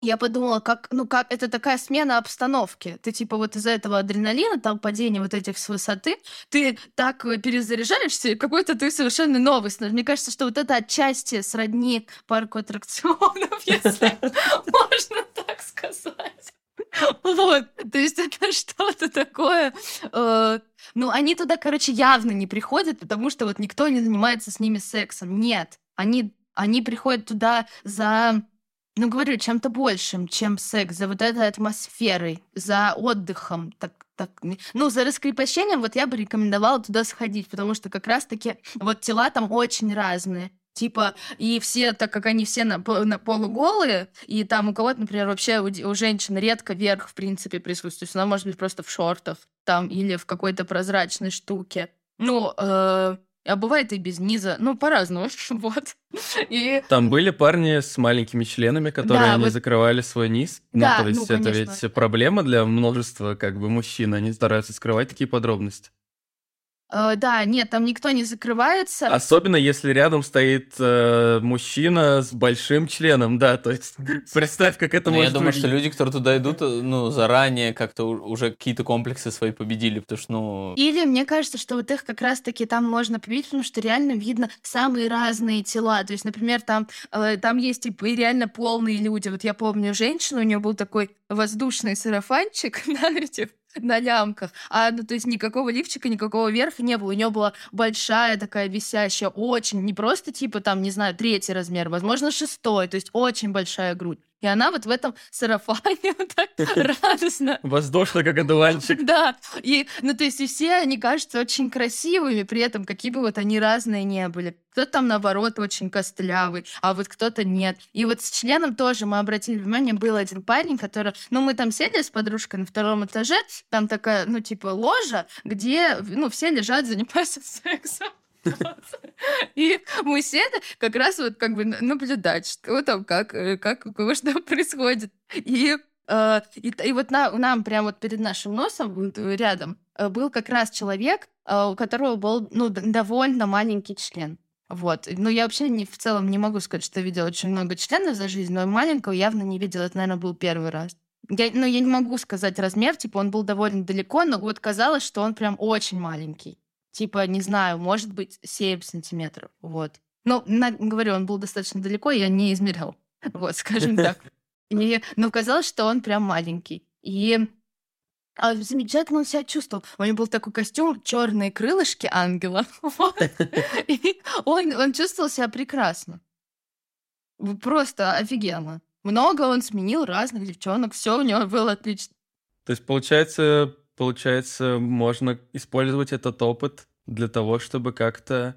я подумала, как, ну как, это такая смена обстановки. Ты типа вот из-за этого адреналина, там падения вот этих с высоты, ты так э, перезаряжаешься, и какой-то ты совершенно новый. Мне кажется, что вот это отчасти сродни парку аттракционов, если можно так сказать. Вот, то есть это что-то такое. Э, ну, они туда, короче, явно не приходят, потому что вот никто не занимается с ними сексом. Нет, они, они приходят туда за ну, говорю, чем-то большим, чем секс, за вот этой атмосферой, за отдыхом, так, так, ну, за раскрепощением вот я бы рекомендовала туда сходить, потому что как раз-таки вот тела там очень разные. Типа, и все, так как они все на, на полуголые, и там у кого-то, например, вообще у, у женщин редко верх, в принципе, присутствует. То есть она может быть просто в шортах там или в какой-то прозрачной штуке. Ну, э, а бывает и без низа. Ну, по-разному. вот. И... Там были парни с маленькими членами, которые Да, не вот- закрывали свой низ. Да, ну, то есть ну, это конечно. ведь проблема для множества как бы мужчин. Они стараются скрывать такие подробности. Э, да, нет, там никто не закрывается. Особенно если рядом стоит э, мужчина с большим членом, да, то есть представь, как это Ну, я может думаю, что выглядеть. люди, которые туда идут, э, ну, заранее как-то уже какие-то комплексы свои победили, потому что, ну... Или мне кажется, что вот их как раз-таки там можно победить, потому что реально видно самые разные тела. То есть, например, там, э, там есть типа и реально полные люди. Вот я помню женщину, у нее был такой воздушный сарафанчик на этих на лямках, а ну, то есть никакого лифчика, никакого верха не было. У нее была большая такая висящая, очень, не просто типа там, не знаю, третий размер, возможно, шестой, то есть очень большая грудь. И она вот в этом сарафане так радостно Воздушно, как одуванчик. да, и, ну, то есть, и все они кажутся очень красивыми, при этом какие бы вот они разные не были. Кто-то там, наоборот, очень костлявый, а вот кто-то нет. И вот с членом тоже мы обратили внимание, был один парень, который... Ну, мы там сели с подружкой на втором этаже, там такая, ну, типа, ложа, где, ну, все лежат, занимаются сексом. И мы сели как раз вот как бы наблюдать, что там, как, э, как у кого что происходит. И Э, И, и вот на- нам прямо вот перед нашим носом, э, рядом, был как раз человек, у которого был ну, довольно маленький член. Вот. Ну, я вообще не, в целом не могу сказать, что видела очень много членов за жизнь, но маленького явно не видела. Это, наверное, был первый раз. Я, ну, я не могу сказать размер, типа, он был довольно далеко, но вот казалось, что он прям очень маленький. Типа, не знаю, может быть, 7 сантиметров. Вот. Ну, на- говорю, он был достаточно далеко, я не измерял. Вот, скажем так. И, ну, казалось, что он прям маленький. И а, замечательно он себя чувствовал. У него был такой костюм, черные крылышки ангела. Вот. И он, он чувствовал себя прекрасно. Просто офигенно. Много он сменил разных девчонок, все у него было отлично. То есть, получается, получается, можно использовать этот опыт для того, чтобы как-то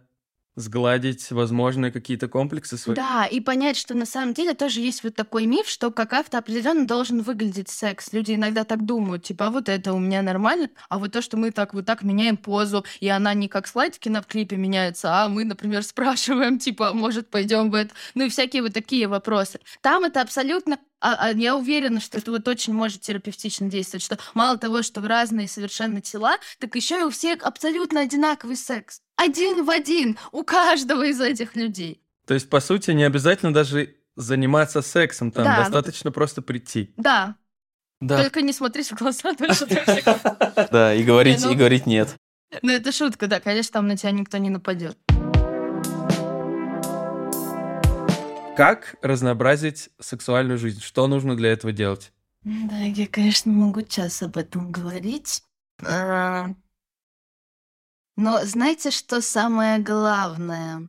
сгладить возможные какие-то комплексы свои. Да, и понять, что на самом деле тоже есть вот такой миф, что как-то определенно должен выглядеть секс. Люди иногда так думают, типа, а вот это у меня нормально, а вот то, что мы так вот так меняем позу, и она не как слайдики на клипе меняется, а мы, например, спрашиваем, типа, «А может, пойдем в это, ну и всякие вот такие вопросы. Там это абсолютно а, а я уверена, что это вот очень может терапевтично действовать, что мало того, что в разные совершенно тела, так еще и у всех абсолютно одинаковый секс. Один в один у каждого из этих людей. То есть, по сути, не обязательно даже заниматься сексом, там Да. достаточно просто прийти. Да, Да, только не смотрись в глаза да, и говорить, ну- и говорить нет. Ну, это шутка, да, конечно, там на тебя никто не нападет. Как разнообразить сексуальную жизнь? Что нужно для этого делать? Да, я, конечно, могу час об этом говорить. А, Но знаете, что самое главное?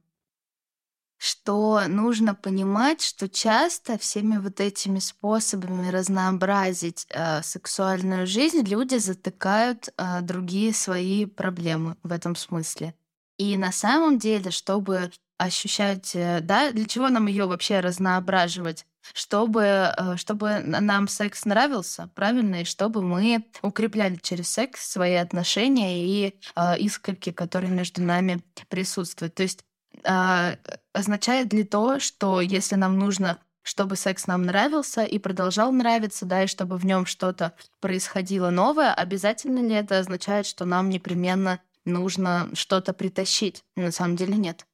Что нужно понимать, что часто всеми вот этими способами разнообразить э, сексуальную жизнь люди затыкают э, другие свои проблемы в этом смысле. И на самом деле, чтобы ощущать, э, да, для чего нам ее вообще разноображивать? чтобы, э, чтобы нам секс нравился, правильно, и чтобы мы укрепляли через секс свои отношения и э, искорки, которые между нами присутствуют. То есть а, означает ли то, что если нам нужно чтобы секс нам нравился и продолжал нравиться, да, и чтобы в нем что-то происходило новое, обязательно ли это означает, что нам непременно нужно что-то притащить? На самом деле нет.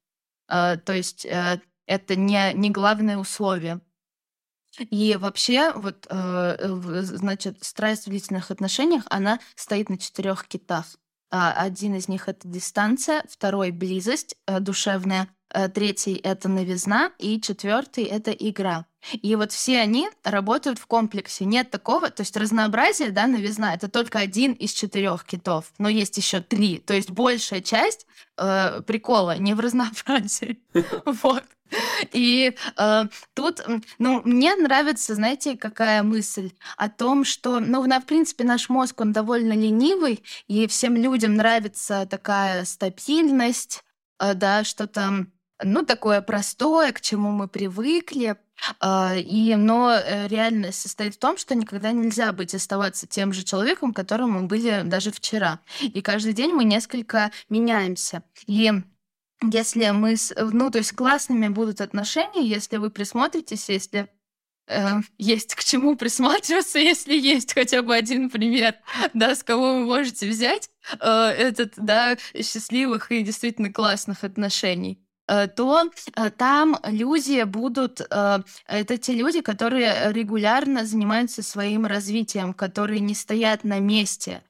А, то есть э, это не, не главное условие. И вообще, вот, э, значит, страсть в длительных отношениях, она стоит на четырех китах. А, Один из них это дистанция, второй близость э, душевная, э, третий это новизна и четвертый это игра. И вот все они работают в комплексе. Нет такого, то есть разнообразие, да, новизна это только один из четырех китов, но есть еще три. То есть большая часть э, прикола не в разнообразии. Вот. И э, тут, ну, мне нравится, знаете, какая мысль о том, что, ну, в принципе, наш мозг, он довольно ленивый, и всем людям нравится такая стабильность, э, да, что-то, ну, такое простое, к чему мы привыкли. А, И, но э, реальность состоит в том, что никогда нельзя быть оставаться тем же человеком, которым мы были даже вчера. И каждый день мы несколько меняемся. И если мы, ну, то есть классными будут отношения, если вы присмотритесь, если э, есть к чему присматриваться, если есть хотя бы один пример, да, с кого вы можете взять э, этот, да, счастливых и действительно классных отношений то э, там люди будут, э, это те люди, которые регулярно занимаются своим развитием, которые не стоят на месте,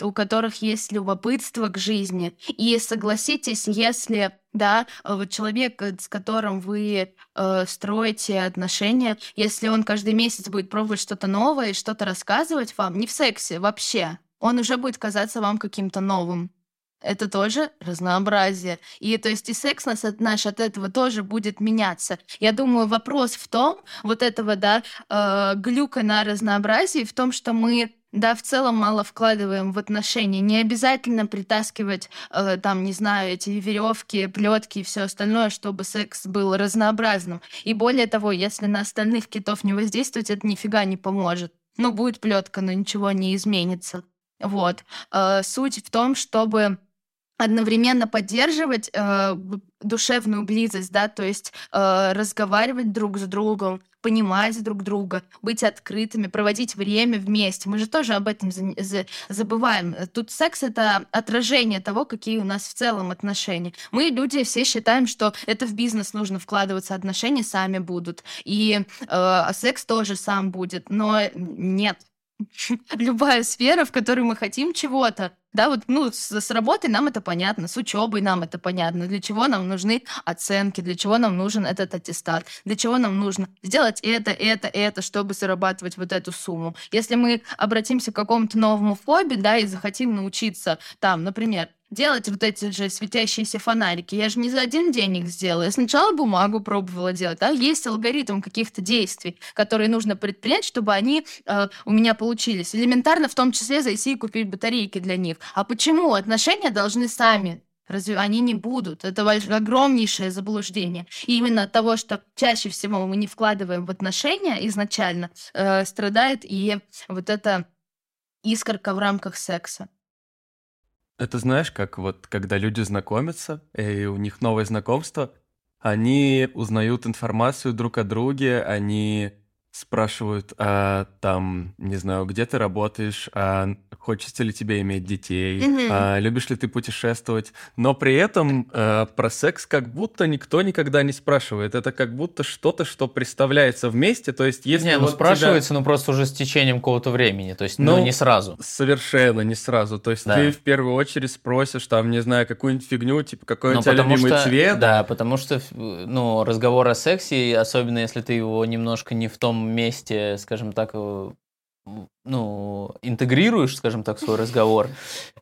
у которых есть любопытство к жизни. И согласитесь, если да, э, вот человек, э, с которым вы э, строите отношения, если он каждый месяц будет пробовать что-то новое и что-то рассказывать вам, не в сексе вообще, он уже будет казаться вам каким-то новым. Это тоже разнообразие. И то есть и секс нас от, наш от этого тоже будет меняться. Я думаю, вопрос в том, вот этого, да, э, глюка на разнообразии, в том, что мы да, в целом мало вкладываем в отношения. Не обязательно притаскивать, э, там, не знаю, эти веревки, плетки и все остальное, чтобы секс был разнообразным. И более того, если на остальных китов не воздействовать, это нифига не поможет. Ну, будет плетка, но ничего не изменится. Вот. Э, суть в том, чтобы одновременно поддерживать э, душевную близость, да, то есть э, разговаривать друг с другом, понимать друг друга, быть открытыми, проводить время вместе. Мы же тоже об этом за- за- забываем. Тут секс это отражение того, какие у нас в целом отношения. Мы люди все считаем, что это в бизнес нужно вкладываться, отношения сами будут, и э, а секс тоже сам будет, но нет. Любая сфера, в которой мы хотим чего-то, да, вот, ну, с, с работой нам это понятно, с учебой нам это понятно, для чего нам нужны оценки, для чего нам нужен этот аттестат, для чего нам нужно сделать это, это, это, чтобы зарабатывать вот эту сумму. Если мы обратимся к какому-то новому хобби, да, и захотим научиться там, например, делать вот эти же светящиеся фонарики. Я же не за один день их сделала. Я сначала бумагу пробовала делать. Да? Есть алгоритм каких-то действий, которые нужно предпринять, чтобы они э, у меня получились. Элементарно в том числе зайти и купить батарейки для них. А почему отношения должны сами Разве они не будут? Это огромнейшее заблуждение. И именно от того, что чаще всего мы не вкладываем в отношения изначально, э, страдает и вот эта искорка в рамках секса. Это знаешь, как вот когда люди знакомятся, и у них новое знакомство, они узнают информацию друг о друге, они спрашивают, а там, не знаю, где ты работаешь, а хочется ли тебе иметь детей, Мгм. а любишь ли ты путешествовать, но при этом э, про секс как будто никто никогда не спрашивает. Это как будто что-то, что представляется вместе, то есть если не, ну вот тебя- спрашивается, ну просто уже с течением какого-то времени, то есть, ну, Ну, не сразу. Совершенно не сразу. То есть Да. ты в первую очередь спросишь, там, не знаю, какую-нибудь фигню, типа, какой Ну, у тебя потому любимый что, цвет. Да, потому что, ну, разговор о сексе, особенно если ты его немножко не в том месте, скажем так, э, ну, интегрируешь, скажем так, свой разговор,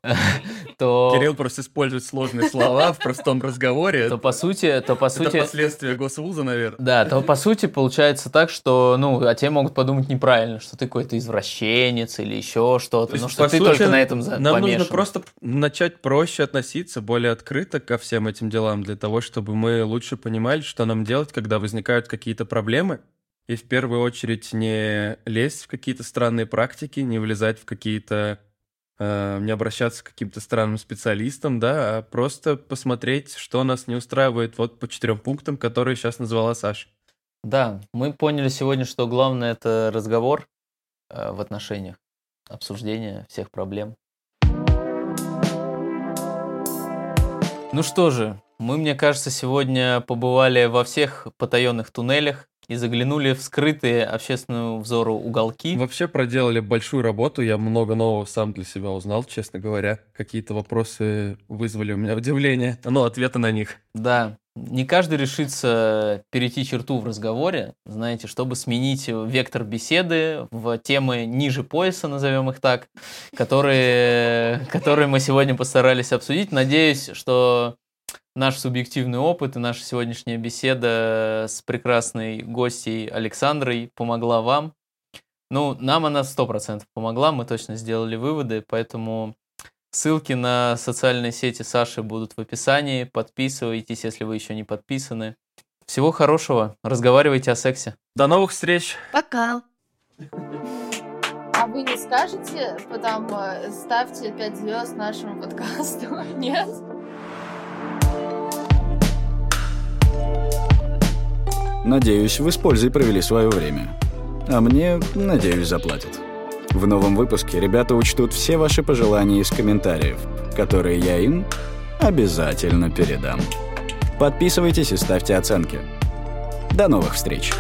то, Кирилл просто использует сложные слова в простом разговоре. то по сути, то по Это сути, последствия госвуза, наверное. да, то по сути получается так, что, ну, о тебе могут подумать неправильно, что ты какой-то извращенец или еще что-то, ну, что ты только на этом Нам нужно просто начать проще относиться, более открыто ко всем этим делам, для того, чтобы мы лучше понимали, что нам делать, когда возникают какие-то проблемы, и в первую очередь не лезть в какие-то странные практики, не влезать в какие-то э, не обращаться к каким-то странным специалистам, да, а просто посмотреть, что нас не устраивает вот по четырем пунктам, которые сейчас назвала Саша. Да, мы поняли сегодня, что главное это разговор э, в отношениях, обсуждение всех проблем. Ну что же, мы, мне кажется, сегодня побывали во всех потаенных туннелях и заглянули в скрытые общественному взору уголки. Вообще проделали большую работу, я много нового сам для себя узнал, честно говоря. Какие-то вопросы вызвали у меня удивление, но ответы на них. Да, не каждый решится перейти черту в разговоре, знаете, чтобы сменить вектор беседы в темы ниже пояса, назовем их так, которые, которые мы сегодня постарались обсудить. Надеюсь, что наш субъективный опыт и наша сегодняшняя беседа с прекрасной гостьей Александрой помогла вам. Ну, нам она сто процентов помогла, мы точно сделали выводы, поэтому ссылки на социальные сети Саши будут в описании. Подписывайтесь, если вы еще не подписаны. Всего хорошего, разговаривайте о сексе. До новых встреч! Пока! А вы не скажете, потом э, ставьте 5 звезд нашему подкасту? Нет? Надеюсь, вы с пользой провели свое время. А мне, надеюсь, заплатят. В новом выпуске ребята учтут все ваши пожелания из комментариев, которые я им обязательно передам. Подписывайтесь и ставьте оценки. До новых встреч!